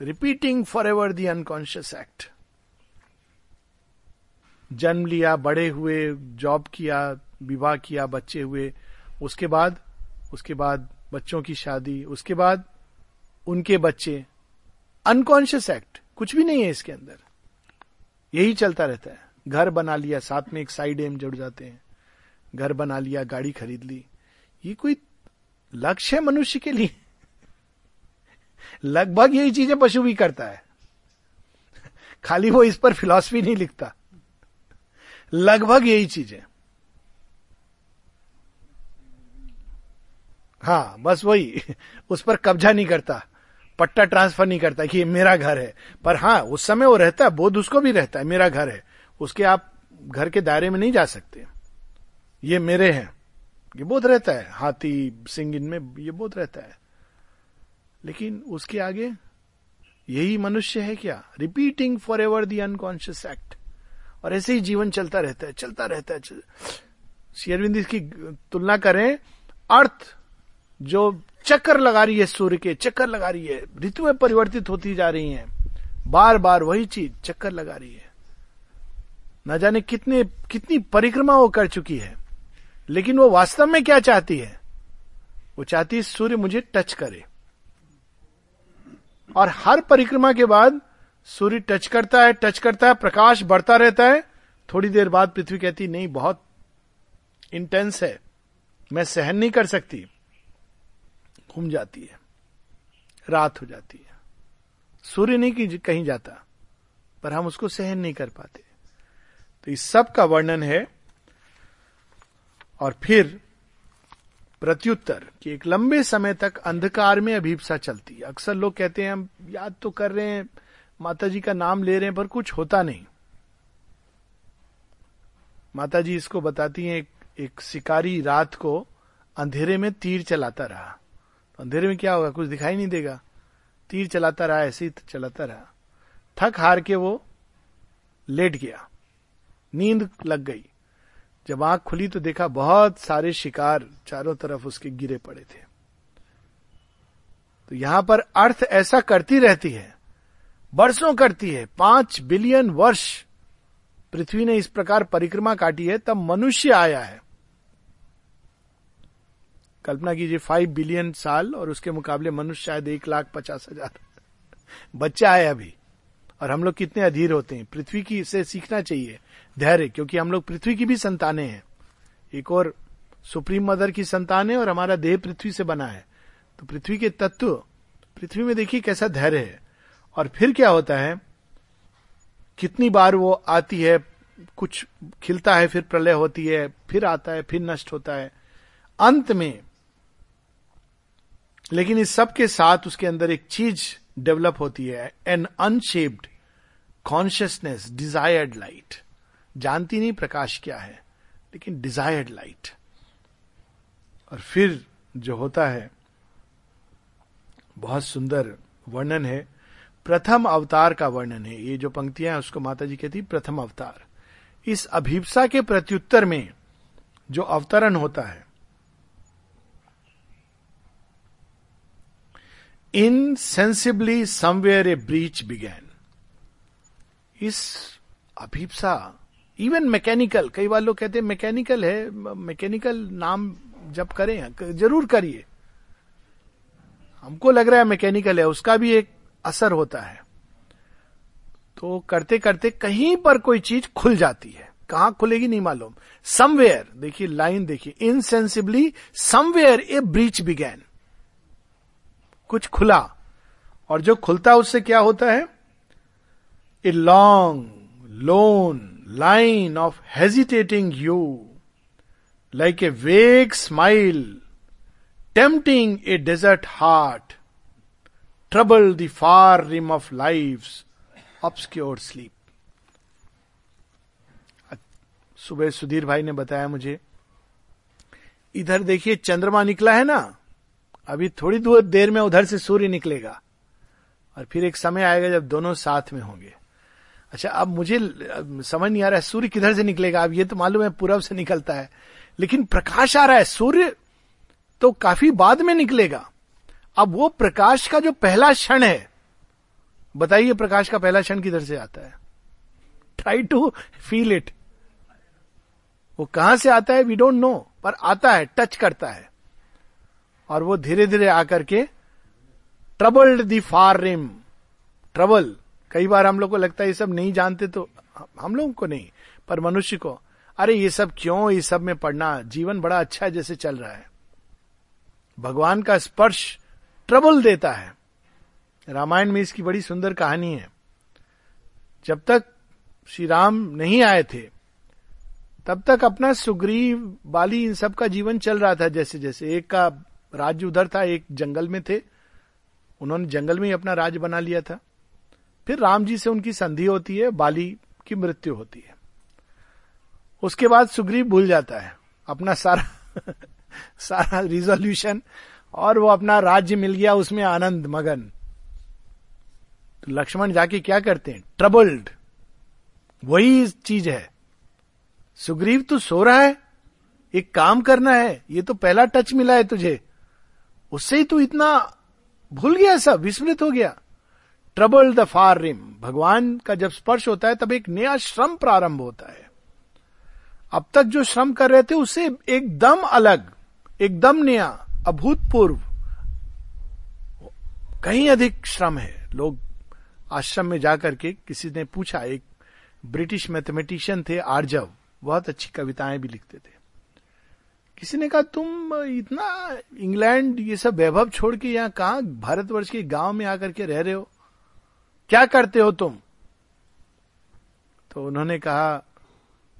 repeating for ever the unconscious act जन्म लिया, बड़े हुए जॉब किया, विवाह किया, बच्चे हुए, उसके बाद उसके बाद बच्चों की शादी, उसके बाद उनके बच्चे। अनकॉन्शियस एक्ट कुछ भी नहीं है इसके अंदर। यही चलता रहता है। घर बना लिया, साथ में एक साइड एम जुड़ जाते हैं। घर बना लिया, गाड़ी खरीद ली। ये कोई लक्ष्य है मनुष्य के लिए? लगभग यही चीज़ें पशु भी करता है। खाली वो इस पर फिलॉसफी नहीं लिखता। लगभग यही चीज़ें। हाँ बस वही। उस पर कब्जा नहीं करता। पट्टा ट्रांसफ़र नहीं करता कि ये मेरा घर है। पर हाँ उस समय वो रहता है, बोध उसको भी रहता है, मेरा घर है। उसके आप घर के दायरे में नहीं जा सकते। ये मेरे हैं। ये बोध रहता है। हाथी सिंह इनमें ये बोध रहता है। लेकिन उसके आगे यही मनुष्य है क्या? Repeating for ever the unconscious act और ऐसे ही जीवन चलता रहता है, चलता रहता है, चल... शेरविंद इसकी तुलना करें, अर्थ जो चक्कर लगा रही है सूर्य के, चक्कर लगा रही है। ऋतुएँ परिवर्तित होती जा रही हैं। बार बार वही चीज़, चक्कर लगा रही है। न जाने कितने, कितनी परिक्रमा वो कर चुकी है। लेकिन वो वास्तव में क्या चाहती है? वो चाहती है सूर्य मुझे टच करे। और हर परिक्रमा के बाद सूर्य टच करता है, टच करता है, प्रकाश बढ़ता रहता है। थोड़ी देर बाद पृथ्वी कहती, नहीं, बहुत इंटेंस है। मैं सहन नहीं कर सकती। घूम जाती है। रात हो जाती है। सूर्य नहीं कहीं जाता पर हम उसको सहन नहीं कर पाते। तो इस सब का वर्णन है और फिर प्रत्युत्तर कि एक लंबे समय तक अंधकार में अभीपसा चलती है। अक्सर लोग कहते हैं हम याद तो कर रहे हैं माता जी का नाम ले रहे हैं पर कुछ होता नहीं। माता जी इसको बताती हैं एक, एक शिकारी रात को अंधेरे में तीर चलाता रहा। तो अंधेरे में क्या होगा? कुछ दिखाई नहीं देगा। तीर चलाता रहा, ऐसे ही चलाता रहा। थक हार के वो लेट गया। नींद लग गई। जब आँख खुली तो देखा बहुत सारे शिकार चारों तरफ़ उसके गिरे पड़े थे। तो यहाँ पर अर्थ ऐसा करती रहती है बरसों करती है, पाँच बिलियन वर्ष पृथ्वी ने इस प्रकार परिक्रमा काटी है, तब मनुष्य आया है। कल्पना कीजिए फाइव बिलियन साल और उसके मुकाबले मनुष्य शायद एक लाख पचास हज़ार। बच्चा है अभी। और हम लोग कितने अधीर होते हैं। पृथ्वी की से सीखना चाहिए, धैर्य, क्योंकि हम लोग पृथ्वी की भी संतानें हैं। एक और सुप्रीम मदर की संतान है और हमारा देह पृथ्वी से बना है। तो पृथ्वी के तत्व, पृथ्वी में देखिए कैसा धैर्य है। और फिर क्या होता है? कितनी बार वो आती है, कुछ खिलता है, फिर प्रलय होती है, फिर आता है, फिर नष्ट होता है। अंत में लेकिन इस सब के साथ उसके अंदर एक चीज़ डेवलप होती है an unshaped consciousness desired light जानती नहीं प्रकाश क्या है, लेकिन डिजायर्ड लाइट और फिर जो होता है, बहुत सुंदर वर्णन है। प्रथम अवतार का वर्णन है। ये जो पंक्तियाँ उसको माता जी कहती प्रथम अवतार। इस अभिप्सा के प्रत्युत्तर में जो अवतरण होता है insensibly somewhere a breach began इस अभिप्सा इवन मैकेनिकल कई बार लोग कहते हैं मैकेनिकल है मैकेनिकल नाम जब करें, ज़रूर करिए। हमको लग रहा है मैकेनिकल है, उसका भी एक असर होता है। तो करते करते कहीं पर कोई चीज़ खुल जाती है। कहाँ खुलेगी नहीं मालूम। समवेयर देखिए लाइन देखिए insensibly somewhere a breach began कुछ खुला। और जो खुलता उससे क्या होता है? A long lone line of hesitating hue like a vague smile tempting a desert heart troubled the far rim of life obscure sleep सुबह सुधीर भाई ने बताया मुझे, इधर देखिए, चंद्रमा निकला है ना? अभी थोड़ी दूर देर में उधर से सूर्य निकलेगा। और फिर एक समय आएगा जब दोनों साथ में होंगे। अच्छा अब मुझे समझ नहीं आ रहा है, सूर्य किधर से निकलेगा? अब ये तो मालूम है पूरब से निकलता है। लेकिन प्रकाश आ रहा है, सूर्य तो काफ़ी बाद में निकलेगा। अब वो प्रकाश का जो पहला क्षण है, बताइए प्रकाश का पहला क्षण किधर से आता है? ट्राई टू फील इट वो कहाँ से आता है? वी डोंट नो पर आता है टच करता है। और वो धीरे धीरे आकर के troubled the far rim trouble कई बार हम लोग को लगता है ये सब नहीं जानते तो हम लोगों को नहीं, पर मनुष्य को। अरे ये सब क्यों ये सब में पढ़ना? जीवन बड़ा अच्छा है जैसे चल रहा है। भगवान का स्पर्श ट्रबल देता है। रामायण में इसकी बड़ी सुंदर कहानी है। जब तक श्री राम नहीं आए थे, तब तक अपना सुग्रीव, बाली इन सब का जीवन चल रहा था जैसे जैसे एक का राज्य उधर था, एक जंगल में थे। उन्होंने जंगल में ही अपना राज्य बना लिया था। फिर राम जी से उनकी संधि होती है, बाली की मृत्यु होती है। उसके बाद सुग्रीव भूल जाता है। अपना सारा सारा रिजोल्यूशन और वो अपना राज्य मिल गया, उसमें आनंद, मगन। तो लक्ष्मण जाके क्या करते हैं? ट्रबल्ड वही चीज़ है। सुग्रीव तो सो रहा है? एक काम करना है। ये तो पहला टच मिला है तुझे। उससे ही तू इतना भूल गया सब, विस्मृत हो गया। ट्रबल द फार रिम भगवान का जब स्पर्श होता है, तब एक नया श्रम प्रारंभ होता है। अब तक जो श्रम कर रहे थे उससे एकदम अलग, एकदम नया, अभूतपूर्व। कहीं अधिक श्रम है। लोग आश्रम में जाकर के किसी ने पूछा, एक ब्रिटिश मैथमेटिशियन थे आर्जव, बहुत अच्छी कविताएँ भी लिखते थे। किसी ने कहा, तुम इतना इंग्लैंड, ये सब वैभव छोड़ के यहाँ कहा भारतवर्ष के गाँव में आकर के रह रहे हो? क्या करते हो तुम? तो उन्होंने कहा,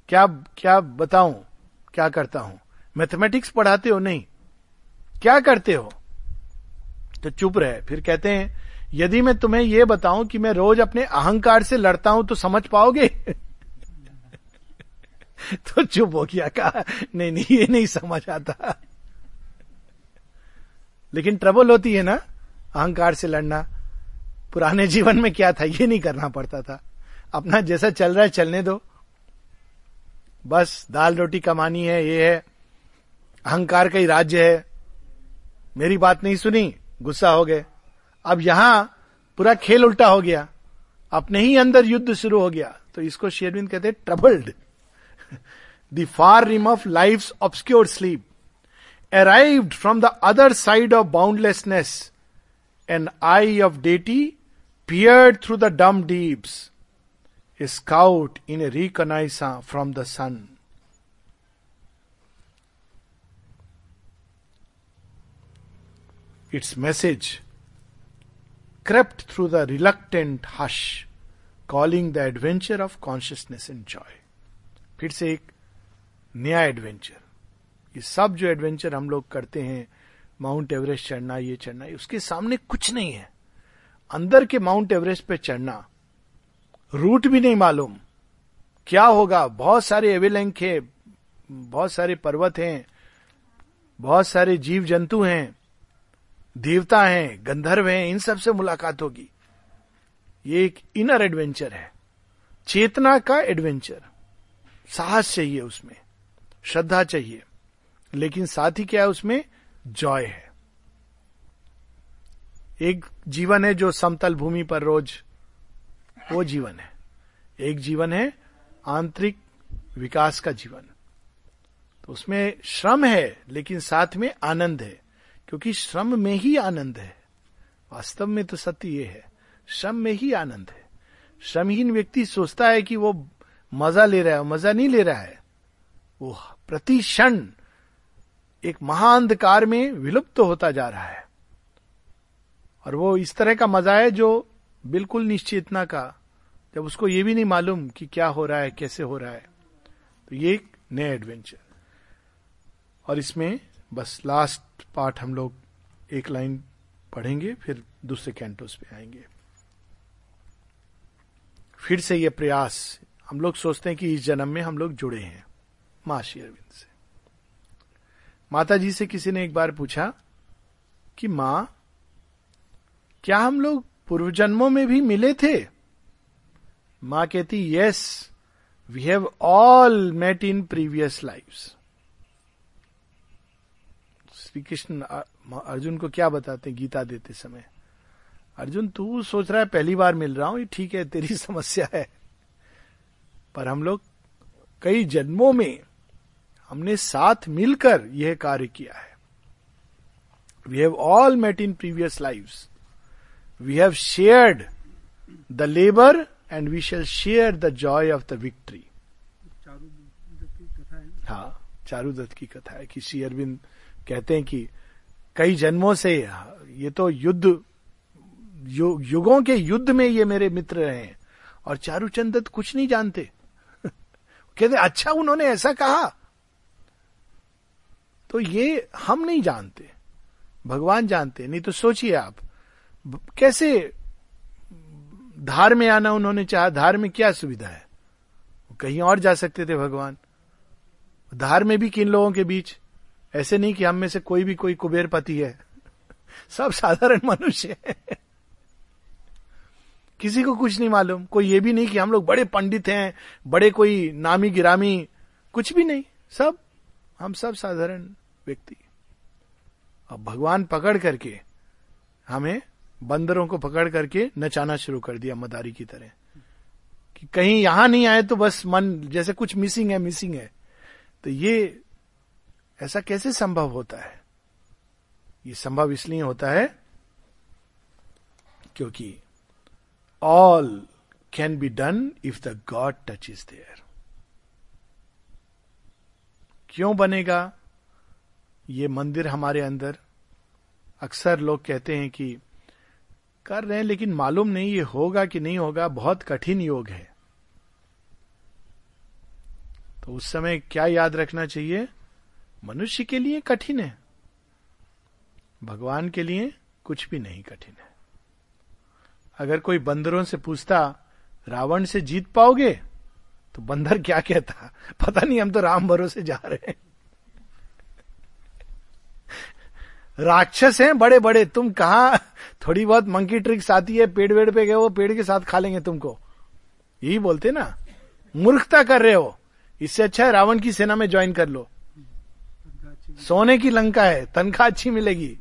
क्या क्या बताऊँ? क्या करता हूँ? मैथमेटिक्स पढ़ाते हो नहीं? क्या करते हो? तो चुप रहे। फिर कहते हैं, यदि मैं तुम्हें यह बताऊँ कि मैं रोज अपने अहंकार से लड़ता हूँ तो समझ पाओगे? तो चुप हो गया कहा नहीं नहीं, ये नहीं समझ आता। लेकिन ट्रबल होती है ना, अहंकार से लड़ना। पुराने जीवन में क्या था, ये नहीं करना पड़ता था। अपना जैसा चल रहा है, चलने दो। बस, दाल रोटी कमानी है, ये है। अहंकार का ही राज्य है। मेरी बात नहीं सुनी, गुस्सा हो गए। अब यहाँ पूरा खेल उल्टा हो गया। अपने ही अंदर युद्ध शुरू हो गया। तो इसको शेरविंद कहते हैं troubled the far rim of life's obscure sleep, arrived from the other side of boundlessness, an eye of deity peered through the dumb deeps, a scout in a reconnaissance from the sun. Its message crept through the reluctant hush, calling the adventure of consciousness and joy. फिर से एक नया एडवेंचर ये सब जो एडवेंचर हम लोग करते हैं माउंट एवरेस्ट चढ़ना, ये चढ़ना उसके सामने कुछ नहीं है। अंदर के माउंट एवरेस्ट पे चढ़ना रूट भी नहीं मालूम। क्या होगा? बहुत सारे एवेलेंक है, बहुत सारे पर्वत हैं, बहुत सारे जीव जंतु हैं, देवता हैं, गंधर्व हैं, इन सबसे मुलाकात होगी। ये एक इनर एडवेंचर है। चेतना का एडवेंचर साहस चाहिए उसमें, श्रद्धा चाहिए, लेकिन साथ ही क्या है उसमें? जॉय है। एक जीवन है जो समतल भूमि पर रोज, वो जीवन है। एक जीवन है आंतरिक विकास का जीवन। तो उसमें श्रम है, लेकिन साथ में आनंद है, क्योंकि श्रम में ही आनंद है। वास्तव में तो सत्य ये है, श्रम में ही आनंद है। श्रमहीन व्यक्ति सोचता है कि वो मज़ा ले रहा है मज़ा नहीं ले रहा है। वो प्रति क्षण एक महाअंधकार में विलुप्त तो होता जा रहा है। और वो इस तरह का मज़ा है जो बिल्कुल निश्चेतना का। जब उसको ये भी नहीं मालूम कि क्या हो रहा है, कैसे हो रहा है। तो ये एक नया एडवेंचर और इसमें बस लास्ट पार्ट हम लोग एक लाइन पढ़ेंगे, फिर दूसरे कैंटोस पे आएँगे। फिर से ये प्रयास हम लोग सोचते हैं कि इस जन्म में हम लोग जुड़े हैं, माँ श्री अरविंद से। माता जी से किसी ने एक बार पूछा कि, माँ, क्या हम लोग पूर्व जन्मों में भी मिले थे? माँ कहती yes we have all met in previous lives Shri Krishna Arjun को क्या बताते गीता देते समय? अर्जुन, तू सोच रहा है, पहली बार मिल रहा हूँ, ये ठीक है, तेरी समस्या है। पर हम लोग कई जन्मों में हमने साथ मिलकर यह कार्य किया है। We have all met in previous life we have shared the labour and we shall share the joy of the victory हाँ चारुदत्त की कथा है कि श्री अरविंद कहते हैं कि कई जन्मों से ये तो युद्ध यु, युगों के युद्ध में ये मेरे मित्र रहे हैं और चारूचंद दत्त कुछ नहीं जानते। कहते अच्छा उन्होंने ऐसा कहा। तो ये हम नहीं जानते। भगवान जानते, नहीं तो सोचिए आप, कैसे धार में आना उन्होंने चाहा, धार में क्या सुविधा है? कहीं और जा सकते थे भगवान। धार में भी किन लोगों के बीच? ऐसे नहीं कि हम में से कोई भी कोई कुबेरपति है। सब साधारण मनुष्य है। किसी को कुछ नहीं मालूम। कोई ये भी नहीं कि हम लोग बड़े पंडित हैं, बड़े कोई नामी गिरामी, कुछ भी नहीं। सब, हम सब साधारण व्यक्ति। अब भगवान पकड़ करके, हमें बंदरों को पकड़ करके नचाना शुरू कर दिया मदारी की तरह। कि कहीं यहाँ नहीं आए तो बस मन, जैसे कुछ मिसिंग है मिसिंग है। तो ये, ऐसा कैसे संभव होता है? ये संभव इसलिए होता है, क्योंकि all can be done if the God touch is there क्यों बनेगा? ये मंदिर हमारे अंदर अक्सर लोग कहते हैं कि कर रहे हैं, लेकिन मालूम नहीं ये होगा कि नहीं होगा, बहुत कठिन योग है। तो उस समय क्या याद रखना चाहिए? मनुष्य के लिए कठिन है, भगवान के लिए कुछ भी नहीं कठिन है। अगर कोई बंदरों से पूछता, रावण से जीत पाओगे? तो बंदर क्या कहता? पता नहीं, हम तो राम भरोसे जा रहे हैं। राक्षस हैं बड़े बड़े तुम कहा? थोड़ी बहुत मंकी ट्रिक्स आती है, पेड़ वेड़ पे गए वो पेड़ के साथ खा लेंगे तुमको। यही बोलते ना, मूर्खता कर रहे हो। इससे अच्छा है रावण की सेना में ज्वाइन कर लो। सोने की लंका है तनख्वाह अच्छी मिलेगी।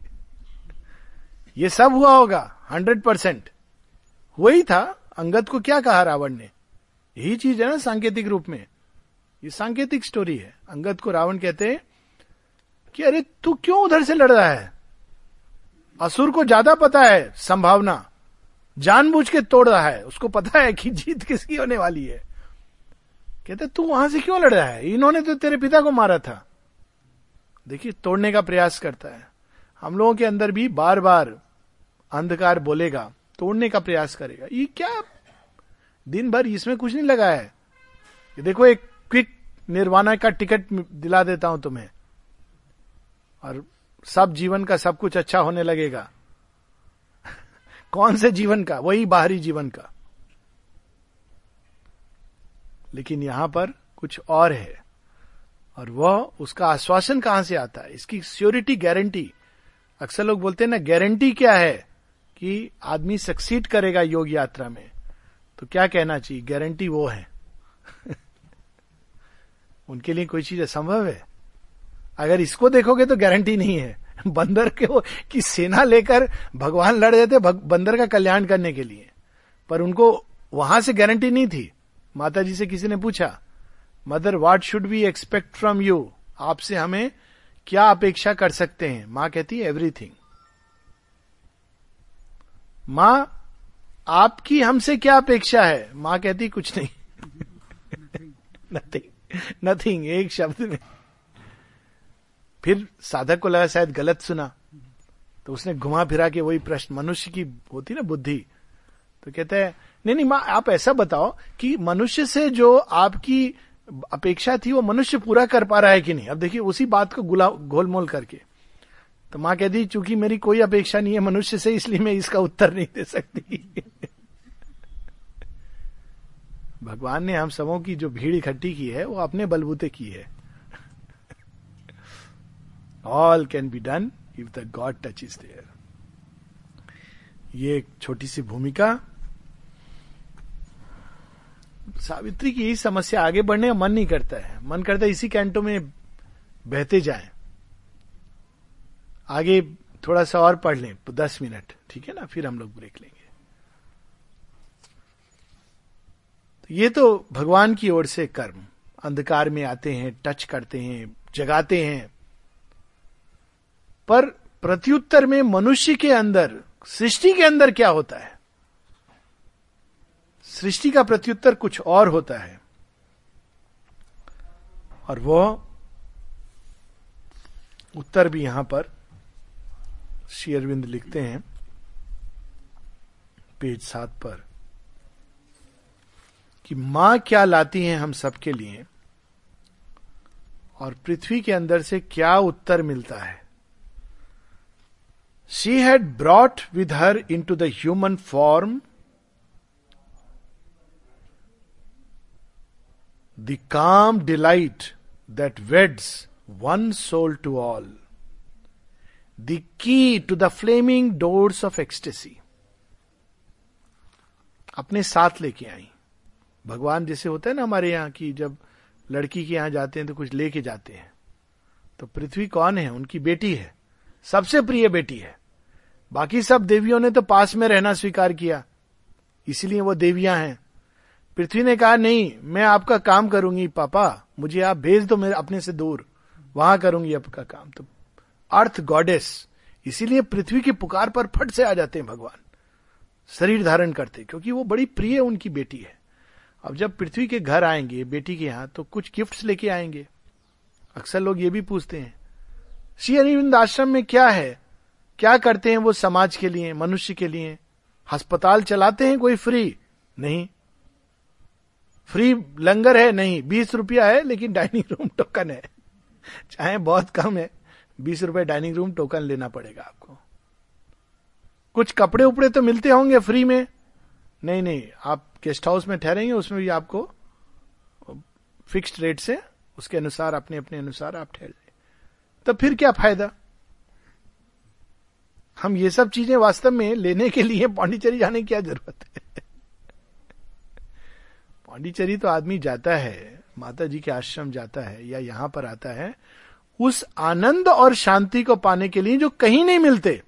ये सब हुआ होगा हंड्रेड परसेंट वही था, अंगद को क्या कहा रावण ने? यही चीज़ है ना सांकेतिक रूप में। ये सांकेतिक स्टोरी है। अंगद को रावण कहते हैं कि अरे तू क्यों उधर से लड़ रहा है? असुर को ज़्यादा पता है संभावना। जानबूझ के तोड़ रहा है। उसको पता है कि जीत किसकी होने वाली है। कहते, तू वहाँ से क्यों लड़ रहा है? इन्होंने तो तेरे पिता को मारा था। देखिए, तोड़ने का प्रयास करता है। हम लोगों के अंदर भी बार बार अंधकार बोलेगा। तोड़ने का प्रयास करेगा। ये क्या दिन भर इसमें कुछ नहीं लगा है? ये देखो, एक क्विक निर्वाणा का टिकट दिला देता हूँ तुम्हें। और सब जीवन का सब कुछ अच्छा होने लगेगा। कौन से जीवन का? वही बाहरी जीवन का। लेकिन यहाँ पर कुछ और है। और वह उसका आश्वासन कहाँ से आता है? इसकी श्योरिटी, गारंटी। अक्सर लोग बोलते हैं ना, गारंटी क्या है? कि आदमी सक्सीड करेगा योग यात्रा में तो क्या कहना चाहिए? गारंटी वो है। उनके लिए कोई चीज़ असंभव है। अगर इसको देखोगे तो गारंटी नहीं है। बंदर के वो, की सेना लेकर भगवान लड़ जाते थे बंदर का कल्याण करने के लिए। पर उनको वहाँ से गारंटी नहीं थी। माता जी से किसी ने पूछा mother what should we expect from you आपसे हमें क्या अपेक्षा कर सकते हैं? माँ कहती है एवरीथिंग माँ, आपकी हमसे क्या अपेक्षा है? माँ कहती, कुछ नहीं। नथिंग नथिंग एक शब्द में। फिर साधक को लगा, शायद गलत सुना। तो उसने घुमा फिरा के वही प्रश्न, मनुष्य की होती ना बुद्धि? तो कहते हैं, नहीं नहीं, माँ, आप ऐसा बताओ कि मनुष्य से जो आपकी अपेक्षा थी, वो मनुष्य पूरा कर पा रहा है कि नहीं? अब देखिए, उसी बात को गुला, गोलमोल करके। तो माँ कहती, चूँकि मेरी कोई अपेक्षा नहीं है मनुष्य से, इसलिए मैं इसका उत्तर नहीं दे सकती. भगवान ने हम सबों की जो भीड़ इकट्ठी की है, वो अपने बलबूते की है। All can be done if the God touch is there ये एक छोटी सी भूमिका। सावित्री की समस्या आगे बढ़ने का मन नहीं करता है। मन करता है इसी कैंटो में बहते जाएँ। आगे थोड़ा सा और पढ़ लें, दस मिनट, ठीक है ना? फिर हम लोग ब्रेक लेंगे। तो ये तो भगवान की ओर से कर्म। अंधकार में आते हैं, टच करते हैं, जगाते हैं। पर प्रत्युत्तर में मनुष्य के अंदर, सृष्टि के अंदर क्या होता है? सृष्टि का प्रत्युत्तर कुछ और होता है। और वो उत्तर भी यहाँ पर शेयरविंद लिखते हैं, पेज सात पर, कि माँ क्या लाती हैं हम सबके लिए, और पृथ्वी के अंदर से क्या उत्तर मिलता है? She had brought with her into the human form the calm delight that weds one soul to all the key to the flaming doors of ecstasy अपने साथ लेके आई। भगवान जैसे होता है ना हमारे यहाँ की जब लड़की के यहाँ जाते हैं तो कुछ लेके जाते हैं। तो पृथ्वी कौन है? उनकी बेटी है। सबसे प्रिय बेटी है। बाकी सब देवियों ने तो पास में रहना स्वीकार किया। इसलिए वो देवियाँ हैं। पृथ्वी ने कहा, नहीं, मैं आपका काम करूँगी, पापा। मुझे आप भेज दो मेरे, अपने से दूर। वहाँ करूँगी आपका काम। तो अर्थ गॉडेस, इसीलिए पृथ्वी की पुकार पर फट से आ जाते हैं भगवान। शरीर धारण करते क्योंकि वो बड़ी प्रिय उनकी बेटी है। अब जब पृथ्वी के घर आएँगे, बेटी के यहाँ तो कुछ गिफ्ट्स लेके आएँगे। अक्सर लोग ये भी पूछते हैं, श्री अरविंद आश्रम में क्या है? क्या करते हैं वो समाज के लिए, मनुष्य के लिए? अस्पताल चलाते हैं कोई फ्री नहीं। फ्री लंगर है, नहीं। बीस रुपया है, लेकिन डाइनिंग रूम टोकन है। चाहे बहुत कम है। बीस रुपए डाइनिंग रूम टोकन लेना पड़ेगा आपको। कुछ कपड़े उपड़े तो मिलते होंगे फ्री में। नहीं नहीं, आप गेस्ट हाउस में ठहरेंगे, उसमें भी आपको फिक्स्ड रेट से उसके अनुसार, अपने अपने अनुसार आप ठहर जाए तब फिर क्या फ़ायदा? हम ये सब चीज़ें वास्तव में लेने के लिए पांडिचेरी जाने की क्या ज़रूरत है? पांडिचेरी तो आदमी जाता है, माता जी के आश्रम जाता है या यहाँ पर आता है उस आनंद और शांति को पाने के लिए जो कहीं नहीं मिलते,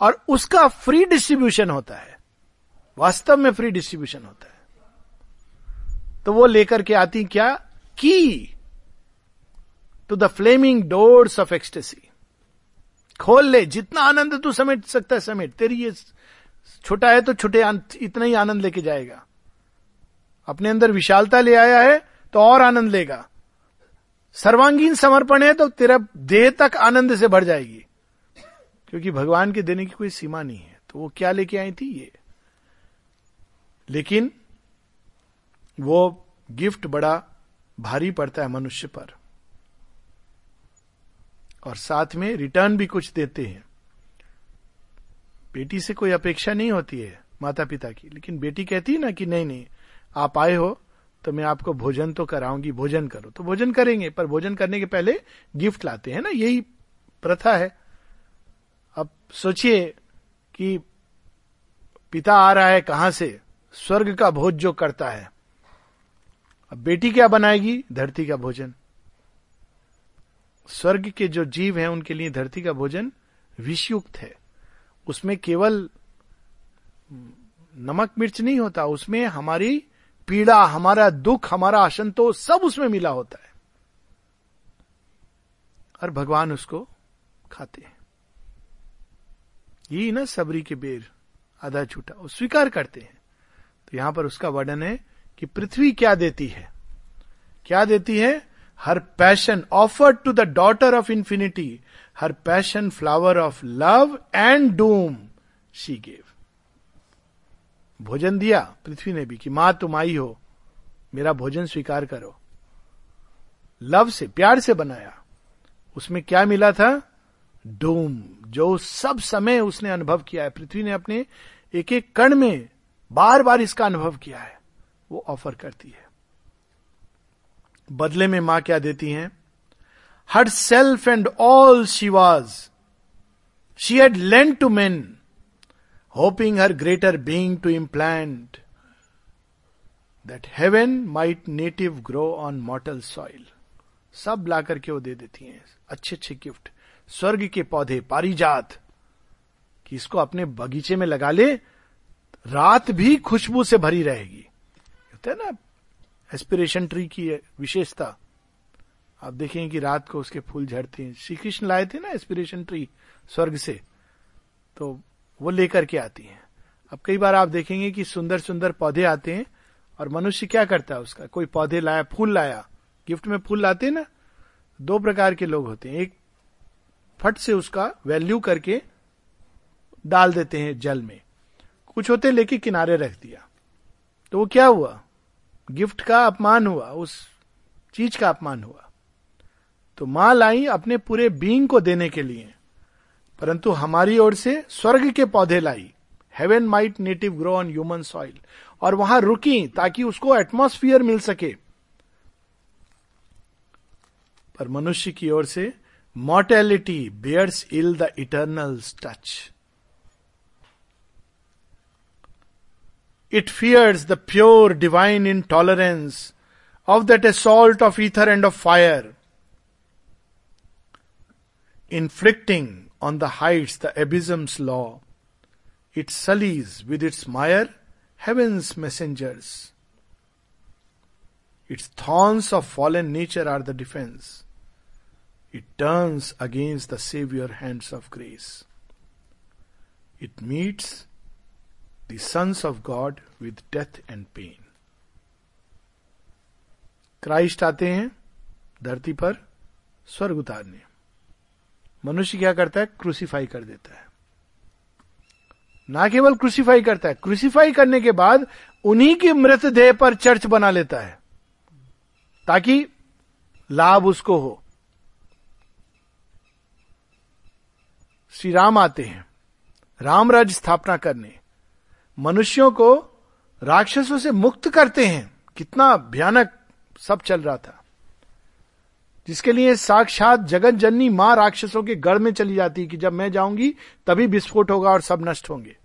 और उसका फ्री डिस्ट्रीब्यूशन होता है। वास्तव में फ्री डिस्ट्रीब्यूशन होता है। तो वो लेकर के आती क्या? Key to the flaming doors of ecstasy खोल ले, जितना आनंद तू समेट सकता है, समेट। तेरी ये छोटा है तो छोटे इतना ही आनंद लेके जाएगा। अपने अंदर विशालता ले आया है तो और आनंद लेगा। सर्वांगीण समर्पण है तो तेरा देह तक आनंद से भर जाएगी। क्योंकि भगवान के देने की कोई सीमा नहीं है। तो वो क्या लेके आई थी? ये। लेकिन वो गिफ्ट बड़ा भारी पड़ता है मनुष्य पर। और साथ में रिटर्न भी कुछ देते हैं। बेटी से कोई अपेक्षा नहीं होती है माता पिता की। लेकिन बेटी कहती है ना कि नहीं नहीं, आप आए हो तो मैं आपको भोजन तो कराऊँगी, भोजन करो। तो भोजन करेंगे, पर भोजन करने के पहले गिफ्ट लाते हैं ना, यही प्रथा है। अब सोचिए कि पिता आ रहा है कहाँ से? स्वर्ग का भोज जो करता है। अब बेटी क्या बनाएगी? धरती का भोजन। स्वर्ग के जो जीव हैं, उनके लिए धरती का भोजन विषयुक्त है। उसमें केवल नमक मिर्च नहीं होता, उसमें हमारी पीड़ा, हमारा दुख, हमारा असंतोष सब उसमें मिला होता है। और भगवान उसको खाते हैं। यही ना सबरी के बेर आधा छूटा, वो स्वीकार करते हैं। तो यहाँ पर उसका वर्णन है कि पृथ्वी क्या देती है? क्या देती है? Her passion offered to the daughter of infinity her passion flower of love and doom she gave. भोजन दिया पृथ्वी ने भी कि माँ तुम आई हो, मेरा भोजन स्वीकार करो। लव से प्यार से बनाया। उसमें क्या मिला था? डूम, जो सब समय उसने अनुभव किया है। पृथ्वी ने अपने एक एक कण में बार बार इसका अनुभव किया है। वो ऑफ़र करती है। बदले में माँ क्या देती हैं? Her self and all she was. She had lent to men. Hoping her greater being to implant that heaven might native grow on mortal soil सब ला करके वो दे देती हैं। अच्छे अच्छे गिफ्ट स्वर्ग के पौधे, पारिजात। कि इसको अपने बगीचे में लगा ले, रात भी खुशबू से भरी रहेगी। होता है ना एस्पिरेशन ट्री की विशेषता। आप देखेंगे कि रात को उसके फूल झड़ते हैं। श्री कृष्ण लाए थे ना एस्पिरेशन ट्री स्वर्ग से। तो वो लेकर के आती हैं। अब कई बार आप देखेंगे कि सुंदर सुंदर पौधे आते हैं और मनुष्य क्या करता है उसका? कोई पौधे लाया, फूल लाया। गिफ्ट में फूल लाते हैं ना? दो प्रकार के लोग होते हैं। एक फट से उसका वैल्यू करके डाल देते हैं जल में। कुछ होते लेके किनारे रख दिया। तो वो क्या हुआ? गिफ्ट का अपमान हुआ, उस चीज़ का अपमान हुआ। तो माँ लाई अपने पूरे बींग को देने के लिए। परंतु हमारी ओर से स्वर्ग के पौधे लाई। Heaven might native grow on human soil और वहाँ रुकी ताकि उसको एटमोस्फियर मिल सके। पर मनुष्य की ओर से mortality bears ill the eternal touch It fears the pure divine intolerance of that assault of ether and of fire, inflicting on the heights the abysm's law. It sullies with its mire heaven's messengers. Its thorns of fallen nature are the defense. It turns against the Savior hands of grace. It meets the sons of God with death and pain Christ आते हैं धरती पर स्वर्ग उतारने मनुष्य क्या करता है? क्रूसीफाई कर देता है। ना केवल क्रूसीफाई करता है क्रूसीफाई करने के बाद उन्हीं के मृतदेह पर चर्च बना लेता है, ताकि लाभ उसको हो। श्री राम आते हैं राम राज्य स्थापना करने। मनुष्यों को राक्षसों से मुक्त करते हैं। कितना भयानक सब चल रहा था। जिसके लिए साक्षात जगत जननी माँ राक्षसों के गढ़ में चली जाती कि जब मैं जाऊँगी, तभी विस्फोट होगा और सब नष्ट होंगे।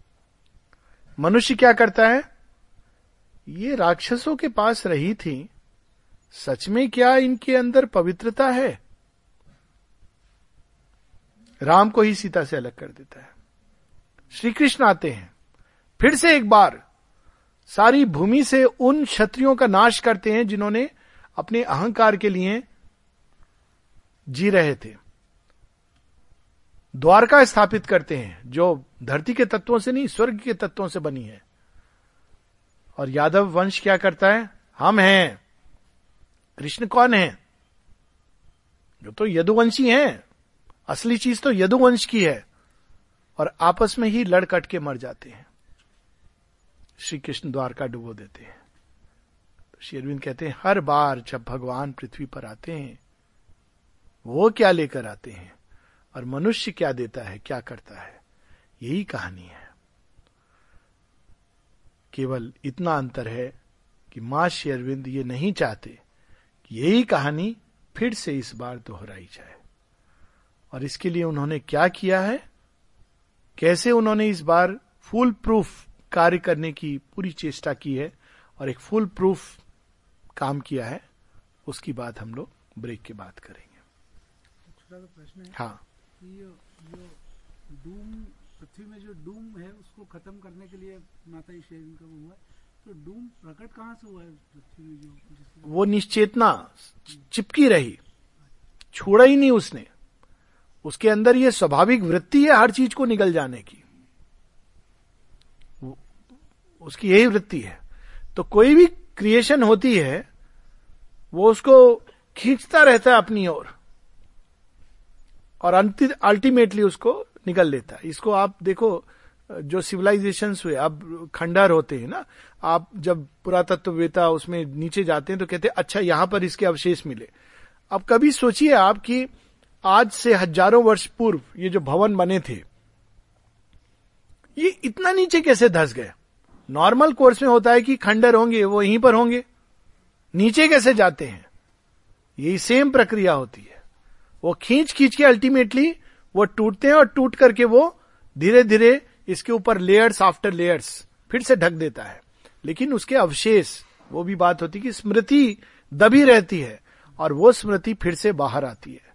मनुष्य क्या करता है? ये राक्षसों के पास रही थी। सच में क्या इनके अंदर पवित्रता है? राम को ही सीता से अलग कर देता है। श्री कृष्ण आते हैं। फिर से एक बार सारी भूमि से उन क्षत्रियों का नाश करते हैं जिन्होंने अपने अहंकार के लिए जी रहे थे। द्वारका स्थापित करते हैं, जो धरती के तत्वों से नहीं, स्वर्ग के तत्वों से बनी है। और यादव वंश क्या करता है? हम हैं। कृष्ण कौन है? जो तो यदुवंशी हैं। असली चीज़ तो यदुवंश की है। और आपस में ही लड़ कट के मर जाते हैं। श्री कृष्ण द्वारका डुबो देते हैं। तो शेरविंद कहते हैं, हर बार जब भगवान पृथ्वी पर आते हैं वो क्या लेकर आते हैं? और मनुष्य क्या देता है? क्या करता है? यही कहानी है। केवल इतना अंतर है कि माँ श्री अरविंद ये नहीं चाहते कि यही कहानी फिर से इस बार दोहराई जाए। और इसके लिए उन्होंने क्या किया है? कैसे उन्होंने इस बार फुल प्रूफ कार्य करने की पूरी चेष्टा की है और एक फुल प्रूफ काम किया है, उसकी बात हम लोग ब्रेक के बाद करेंगे प्रश्न है हाँ। जो डूम पृथ्वी में जो डूम है उसको खत्म करने के लिए माता शेरविन का हुआ तो डूम प्रकट कहाँ से हुआ है पृथ्वी में जो वो निश्चेतना चिपकी रही छोड़ा ही नहीं उसने। उसके अंदर ये स्वाभाविक वृत्ति है हर चीज़ को निकल जाने की। उसकी यही वृत्ति है। तो कोई भी क्रिएशन होती है वो उसको खींचता रहता है अपनी ओर। और अल्टीमेटली उसको निकल लेता है। इसको आप देखो, जो सिविलाइजेशन हुए अब खंडर होते हैं ना, आप जब पुरातत्ववेता उसमें नीचे जाते हैं तो कहते हैं अच्छा यहाँ पर इसके अवशेष मिले। अब कभी सोचिए आप कि आज से हज़ारों वर्ष पूर्व ये जो भवन बने थे, ये इतना नीचे कैसे धस गए? नॉर्मल कोर्स में होता है कि खंडर होंगे, वो यहीं पर होंगे। नीचे कैसे जाते हैं? यही सेम प्रक्रिया होती है। वो खींच खींच के अल्टीमेटली वो टूटते हैं और टूट करके वो धीरे धीरे इसके ऊपर लेयर्स आफ्टर लेयर्स फिर से ढक देता है। लेकिन उसके अवशेष, वो भी बात होती कि स्मृति दबी रहती है और वो स्मृति फिर से बाहर आती है।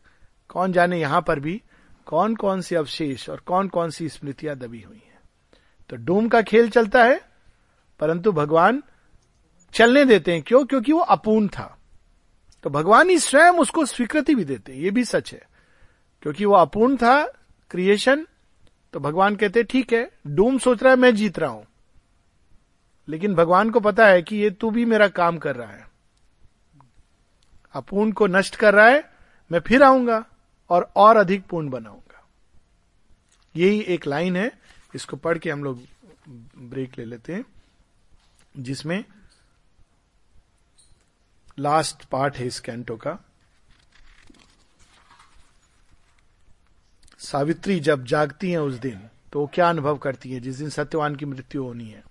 कौन जाने यहाँ पर भी कौन कौन से अवशेष और कौन कौन सी स्मृतियाँ दबी हुई हैं। तो डूम का खेल चलता है, परंतु भगवान चलने देते हैं। क्यों? क्योंकि वो अपूर्ण था। तो भगवान ही स्वयं उसको स्वीकृति भी देते ये भी सच है। क्योंकि वो अपूर्ण था क्रिएशन तो भगवान कहते, ठीक है, डूम सोच रहा है, मैं जीत रहा हूँ। लेकिन भगवान को पता है कि ये तू भी मेरा काम कर रहा है। अपूर्ण को नष्ट कर रहा है, मैं फिर आऊँगा और और अधिक पूर्ण बनाऊँगा। यही एक लाइन है, इसको पढ़ के हम लोग ब्रेक ले लेते हैं, जिसमें लास्ट पार्ट है इस कैंटो का। सावित्री जब जागती हैं उस दिन तो वो क्या अनुभव करती है? जिस दिन सत्यवान की मृत्यु होनी है।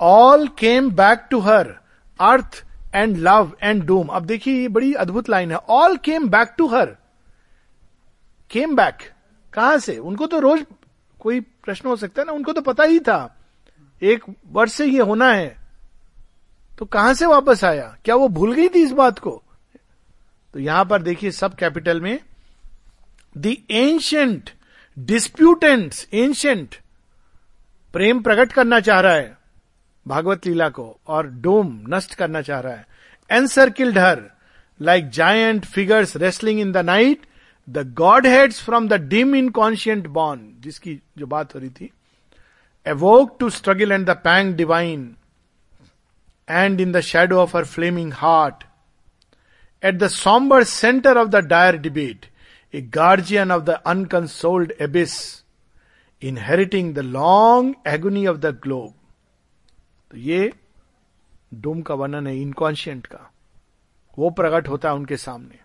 All came back to her earth and love and doom अब देखिए, ये बड़ी अद्भुत लाइन है। All came back to her came back कहाँ से? उनको तो रोज कोई प्रश्न हो सकता है ना? उनको तो पता ही था। एक वर्ष से ये होना है। तो कहाँ से वापस आया? क्या वो भूल गई थी इस बात को? तो यहाँ पर देखिए सब कैपिटल में द एंशंट डिस्प्यूटेंट एंशंट प्रेम प्रकट करना चाह रहा है, भागवत लीला को, और डोम नष्ट करना चाह रहा है। Encircled her like giant figures wrestling in the night the godheads from the dim inconscient born जिसकी जो बात हो रही थी awoke to struggle and the pang divine and in the shadow of her flaming heart, at the sombre centre of the dire debate a guardian of the unconsoled abyss inheriting the long agony of the globe तो ये डूम का वर्णन है इनकॉन्शियंट का। वो प्रकट होता है उनके सामने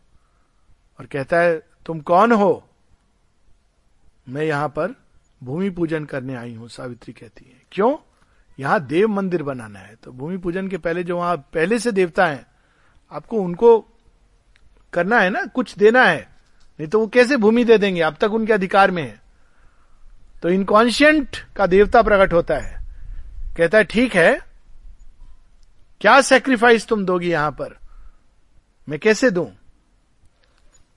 और कहता है तुम कौन हो? मैं यहाँ पर भूमि पूजन करने आई हूँ सावित्री कहती है। क्यों? यहाँ देव मंदिर बनाना है। तो भूमि पूजन के पहले जो वहाँ पहले से देवता हैं, आपको उनको करना है ना? कुछ देना है। नहीं तो वो कैसे भूमि दे देंगे? अब तक उनके अधिकार में है। तो इनकॉन्शियंट का देवता प्रकट होता है। कहता है, ठीक है। क्या सेक्रीफाइस तुम दोगी यहाँ पर? मैं कैसे दूँ?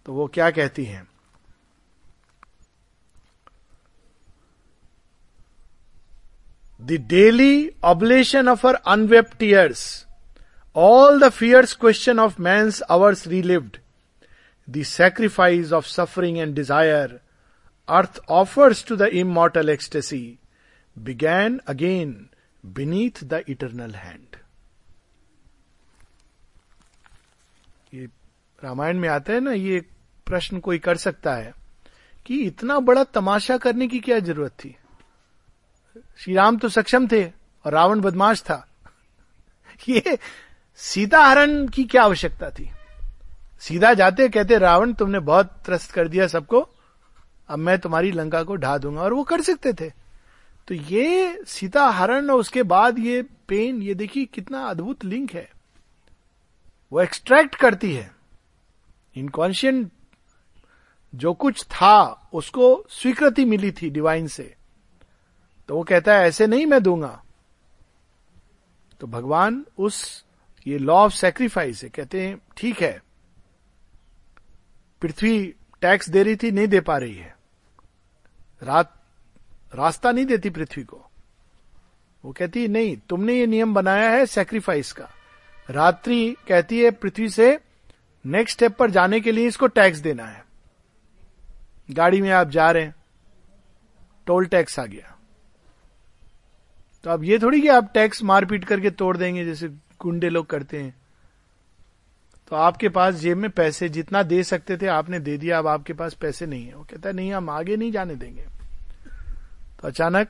तो वो क्या कहती हैं? The daily oblation of our unwept tears all the fierce question of man's hours relived the sacrifice of suffering and desire earth offers to the immortal ecstasy began again beneath the eternal hand ये रामायण में आता है ना, ये प्रश्न कोई कर सकता है कि इतना बड़ा तमाशा करने की क्या ज़रूरत थी? श्री राम तो सक्षम थे और रावण बदमाश था। ये सीता हरण की क्या आवश्यकता थी? सीधा जाते कहते, रावण, तुमने बहुत त्रस्त कर दिया सबको। अब मैं तुम्हारी लंका को ढा दूँगा। और वो कर सकते थे। तो ये सीता हरण और उसके बाद ये पेन, ये देखिए कितना अद्भुत लिंक है। वो एक्सट्रैक्ट करती है। इनकॉन्शियंट जो कुछ था, उसको स्वीकृति मिली थी डिवाइन से। तो वो कहता है, ऐसे नहीं मैं दूँगा. तो भगवान उस, ये लॉ ऑफ़ सेक्रीफाइस है कहते हैं, ठीक है, पृथ्वी टैक्स दे रही थी, नहीं दे पा रही है। रात, रास्ता नहीं देती पृथ्वी को। वो कहती है, नहीं, तुमने ये नियम बनाया है सेक्रीफाइस का। रात्रि कहती है पृथ्वी से नेक्स्ट स्टेप पर जाने के लिए इसको टैक्स देना है। गाड़ी में आप जा रहे हैं टोल टैक्स आ गया। तो अब ये थोड़ी कि आप टैक्स मारपीट करके तोड़ देंगे, जैसे गुंडे लोग करते हैं। तो आपके पास जेब में पैसे जितना दे सकते थे, आपने दे दिया, अब आपके पास पैसे नहीं है। वो कहता है, नहीं, हम आगे नहीं जाने देंगे। तो अचानक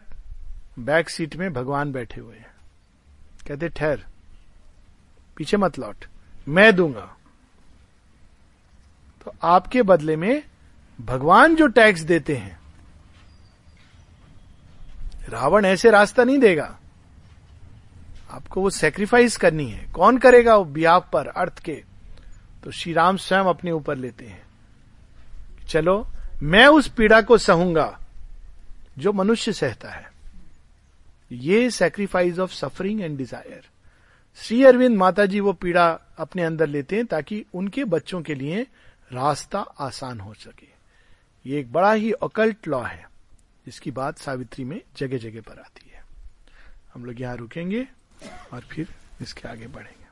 बैक सीट में भगवान बैठे हुए हैं। कहते, ठहर, पीछे मत लौट, मैं दूँगा। तो आपके बदले में भगवान जो टैक्स देते हैं रावण ऐसे रास्ता नहीं देगा। आपको वो सेक्रीफाइस करनी है। कौन करेगा वो बिहाव पर, अर्थ के? तो श्री राम स्वयं अपने ऊपर लेते हैं। चलो, मैं उस पीड़ा को सहूँगा, जो मनुष्य सहता है। ये sacrifice of suffering and desire Shri Aurobindo माता जी वो पीड़ा अपने अंदर लेते हैं, ताकि उनके बच्चों के लिए रास्ता आसान हो सके। ये एक बड़ा ही अकल्ट लॉ है। जिसकी बात सावित्री में जगह जगह पर आती है। हम लोग यहाँ रुकेंगे और फिर इसके आगे बढ़ेंगे।